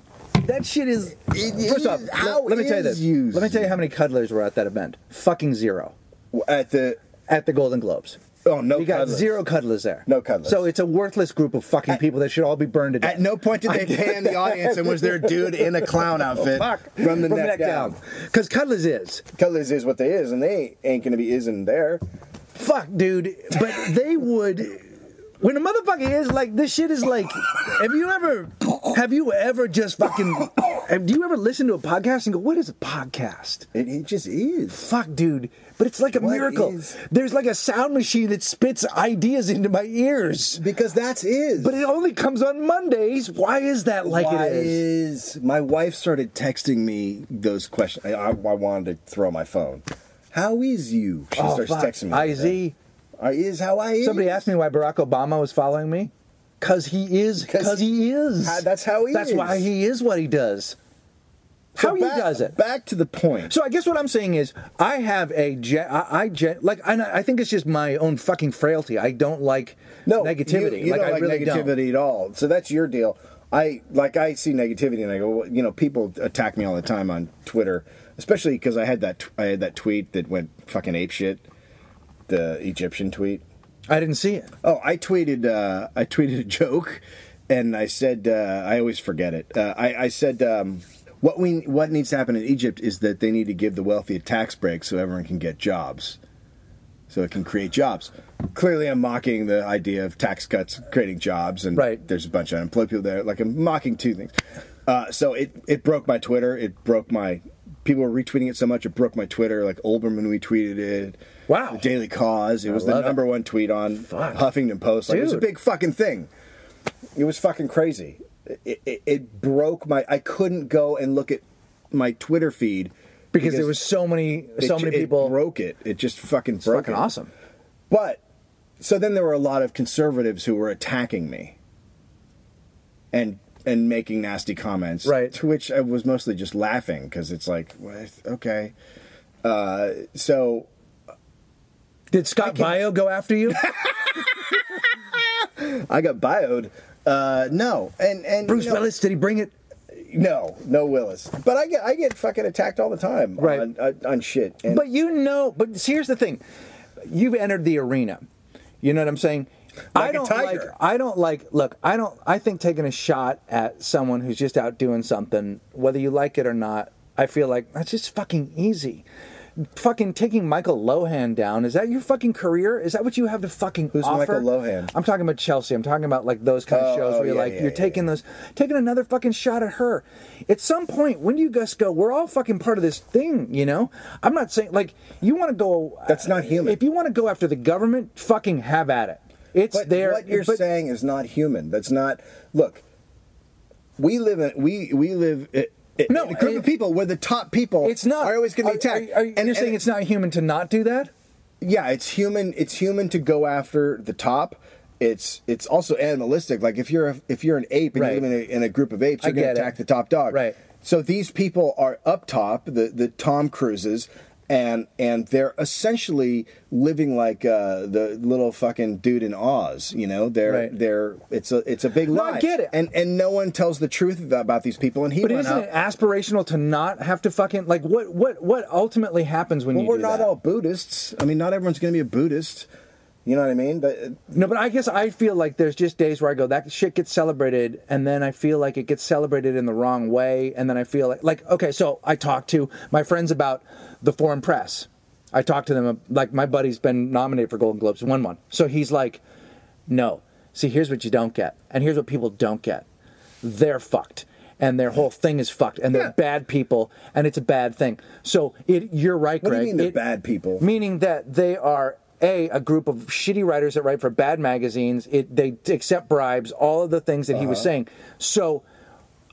That shit is. It first off, is- how let, let me tell you this. used? Let me tell you how many cuddlers were at that event. Fucking zero At the at the Golden Globes. Oh no, we got cuddlers. zero cuddlers there. No cuddlers. So it's a worthless group of fucking people that should all be burned to death. At no point did they pan the audience and was there a dude in a clown oh, outfit Fuck from the neck, down. Because cuddlers is. Cuddlers is what they is, and they ain't gonna be isn't there. Fuck, dude. But they would. When a motherfucker is like this shit is like have you ever have you ever just fucking have do you ever listen to a podcast and go, what is a podcast? It, it just is. Fuck, dude. But it's like a What miracle. is- There's like a sound machine that spits ideas into my ears. Because that's is. But it only comes on Mondays. Why is that like Why it is? is my wife started texting me those questions? I, I, I wanted to throw my phone. How is you? She Oh, starts fuck. texting me. IZ. I is how I is. Somebody asked me why Barack Obama was following me. Cause he is. 'Cause Cause he is. How- that's how he That's is. That's why he is what he does. So how back, he does it. Back to the point. So I guess what I'm saying is, I have a gen, I, I gen, like, and I think it's just my own fucking frailty. I don't like no negativity. You, you like don't I like really negativity at all. So that's your deal. I like I see negativity and I go, well, you know, people attack me all the time on Twitter, especially because I had that I had that tweet that went fucking ape shit, the Egyptian tweet. I didn't see it. Oh, I tweeted. Uh, I tweeted a joke, and I said uh, I always forget it. Uh, I, I said um, what we what needs to happen in Egypt is that they need to give the wealthy a tax break so everyone can get jobs, so it can create jobs. Clearly, I'm mocking the idea of tax cuts creating jobs, and Right. there's a bunch of unemployed people there. Like I'm mocking two things. Uh, so it it broke my Twitter. It broke my people were retweeting it so much it broke my Twitter. Like Olbermann retweeted it. Wow. The Daily Kos. It was the love it. number one tweet on Fuck. Huffington Post. Like, it was a Dude. big fucking thing. It was fucking crazy. It, it, it broke my. I couldn't go and look at my Twitter feed because there was so many so ju- many it people. broke it. It just fucking it's broke fucking it. awesome. But so then there were a lot of conservatives who were attacking me and and making nasty comments. Right. To which I was mostly just laughing because it's like, what? okay. Uh, so Did Scott Baio go after you? I got bioed. Uh, no, and and Bruce you know, Willis, did he bring it? No, no Willis. But I get I get fucking attacked all the time Right. on, on, on shit. And But you know, but here's the thing: you've entered the arena. You know what I'm saying? I Like a don't like. I don't like. Look, I don't. I think taking a shot at someone who's just out doing something, whether you like it or not, I feel like that's just fucking easy. Fucking taking Michael Lohan down. Is that your fucking career? Is that what you have to fucking Who's offer? Michael Lohan? I'm talking about Chelsea. I'm talking about like those kind of Oh, shows oh, where you're yeah, like yeah, you're yeah, taking those taking another fucking shot at her. At some point, when do you just go? We're all fucking part of this thing, you know. I'm not saying like you want to go. That's not human. If you want to go after the government, fucking have at it. It's But there. what you're but- saying is not human. That's not. Look, we live in we we live. i- i- No, a group it- of people where the top people It's not. are always going to be are- attacked. Are, are, you're And- saying and- it's not human to not do that? yeah, it's human. It's human to go after the top. It's it's also animalistic. Like if you're a, if you're an ape and Right. you live in a, in a group of apes, you're going to it. attack the top dog. Right. So these people are up top, the the Tom Cruises, and and they're essentially living like uh, the little fucking dude in Oz. You know, they're Right. they're it's a it's a big No, I get it. And and no one tells the truth about these people. And he But isn't out. it aspirational to not have to fucking like what what what ultimately happens when well, you we're not that? all Buddhists. I mean, not everyone's going to be a Buddhist. You know what I mean? That- uh, No, but I guess I feel like there's just days where I go that shit gets celebrated, and then I feel like it gets celebrated in the wrong way, and then I feel like like okay, so I talked to my friends about the foreign press. I talked to them uh, like my buddy's been nominated for Golden Globes, won one, so he's like, no. See, here's what you don't get, and here's what people don't get. They're fucked. And their whole thing is fucked, and they're Yeah. bad people, and it's a bad thing. So it, you're right, Greg. What do you mean they're It- bad people? Meaning that they are a a group of shitty writers that write for bad magazines. It they accept bribes, all of the things that he Uh-huh. was saying. So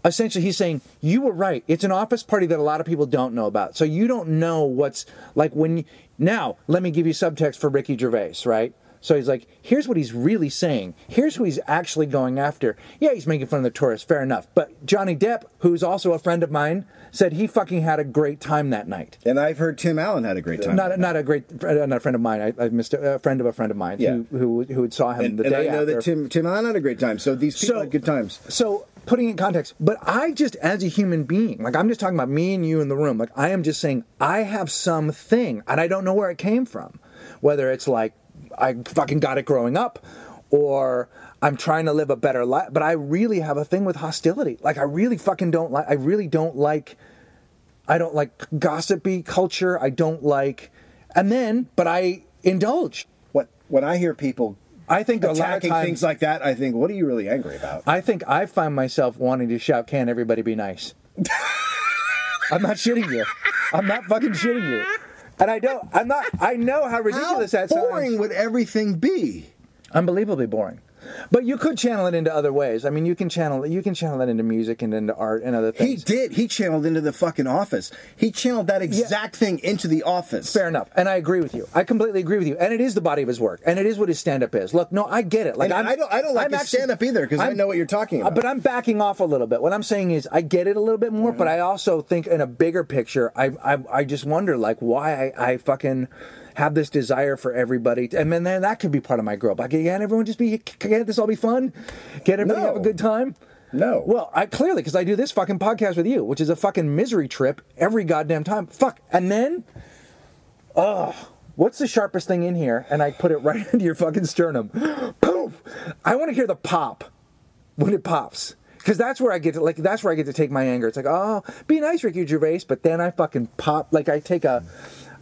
essentially he's saying you were right it's an office party that a lot of people don't know about so you don't know what's like when you, now let me give you subtext for ricky gervais right so he's like here's what he's really saying here's who he's actually going after yeah he's making fun of the tourists fair enough but johnny depp who's also a friend of mine said he fucking had a great time that night And I've heard Tim Allen had a great time. not not a great not a friend of mine. I, I missed a, a friend of a friend of mine Yeah. who, who who had saw him and, the and day I know after. that Tim Tim Allen had a great time. So these people So- had good times. So putting it in context, but I just as a human being, like I'm just talking about me and you in the room. Like I am just saying I have something and I don't know where it came from. Whether it's like I fucking got it growing up or I'm trying to live a better life, but I really have a thing with hostility. Like I really fucking don't like I really don't like I don't like gossipy culture. I don't like and then but I indulge. When when I hear people I think a lot of attacking times things like that, I think, what are you really angry about? I think I find myself wanting to shout, "Can everybody be nice?" I'm not shitting you. I'm not fucking shitting you. And I don't. I'm not. I know how How ridiculous that sounds boring would everything be? Unbelievably boring. But you could channel it into other ways. I mean, you can channel you can channel that into music and into art and other things. He did. He channeled into the fucking office. He channeled that exact thing into the office. Fair enough, and I agree with you. I completely agree with you, and it is the body of his work, and it is what his stand-up is. Look, no, I get it. Like And I'm, I don't. I don't like I'm his stand-up either because I know what you're talking Uh, about. But I'm backing off a little bit. What I'm saying is, I get it a little bit more, but I also think in a bigger picture, I I, I just wonder like why I, I fucking have this desire for everybody, and then then that could be part of my growth. Like, can't everyone just be? Can't this all be fun? Can't everybody No. have a good time? No. Well, I clearly because I do this fucking podcast with you, which is a fucking misery trip every goddamn time. Fuck, and then, oh, what's the sharpest thing in here? And I put it right into your fucking sternum. Poof! I want to hear the pop when it pops. Because that's where I get to like that's where I get to take my anger. It's like, oh, be nice, Ricky Gervais, but then I fucking pop like I take a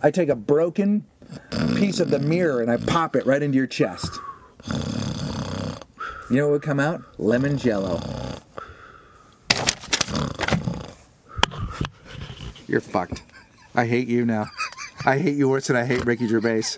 I take a broken piece of the mirror and I pop it right into your chest. You know what would come out? Lemon jello. You're fucked. I hate you now. I hate you worse than I hate Ricky Gervais.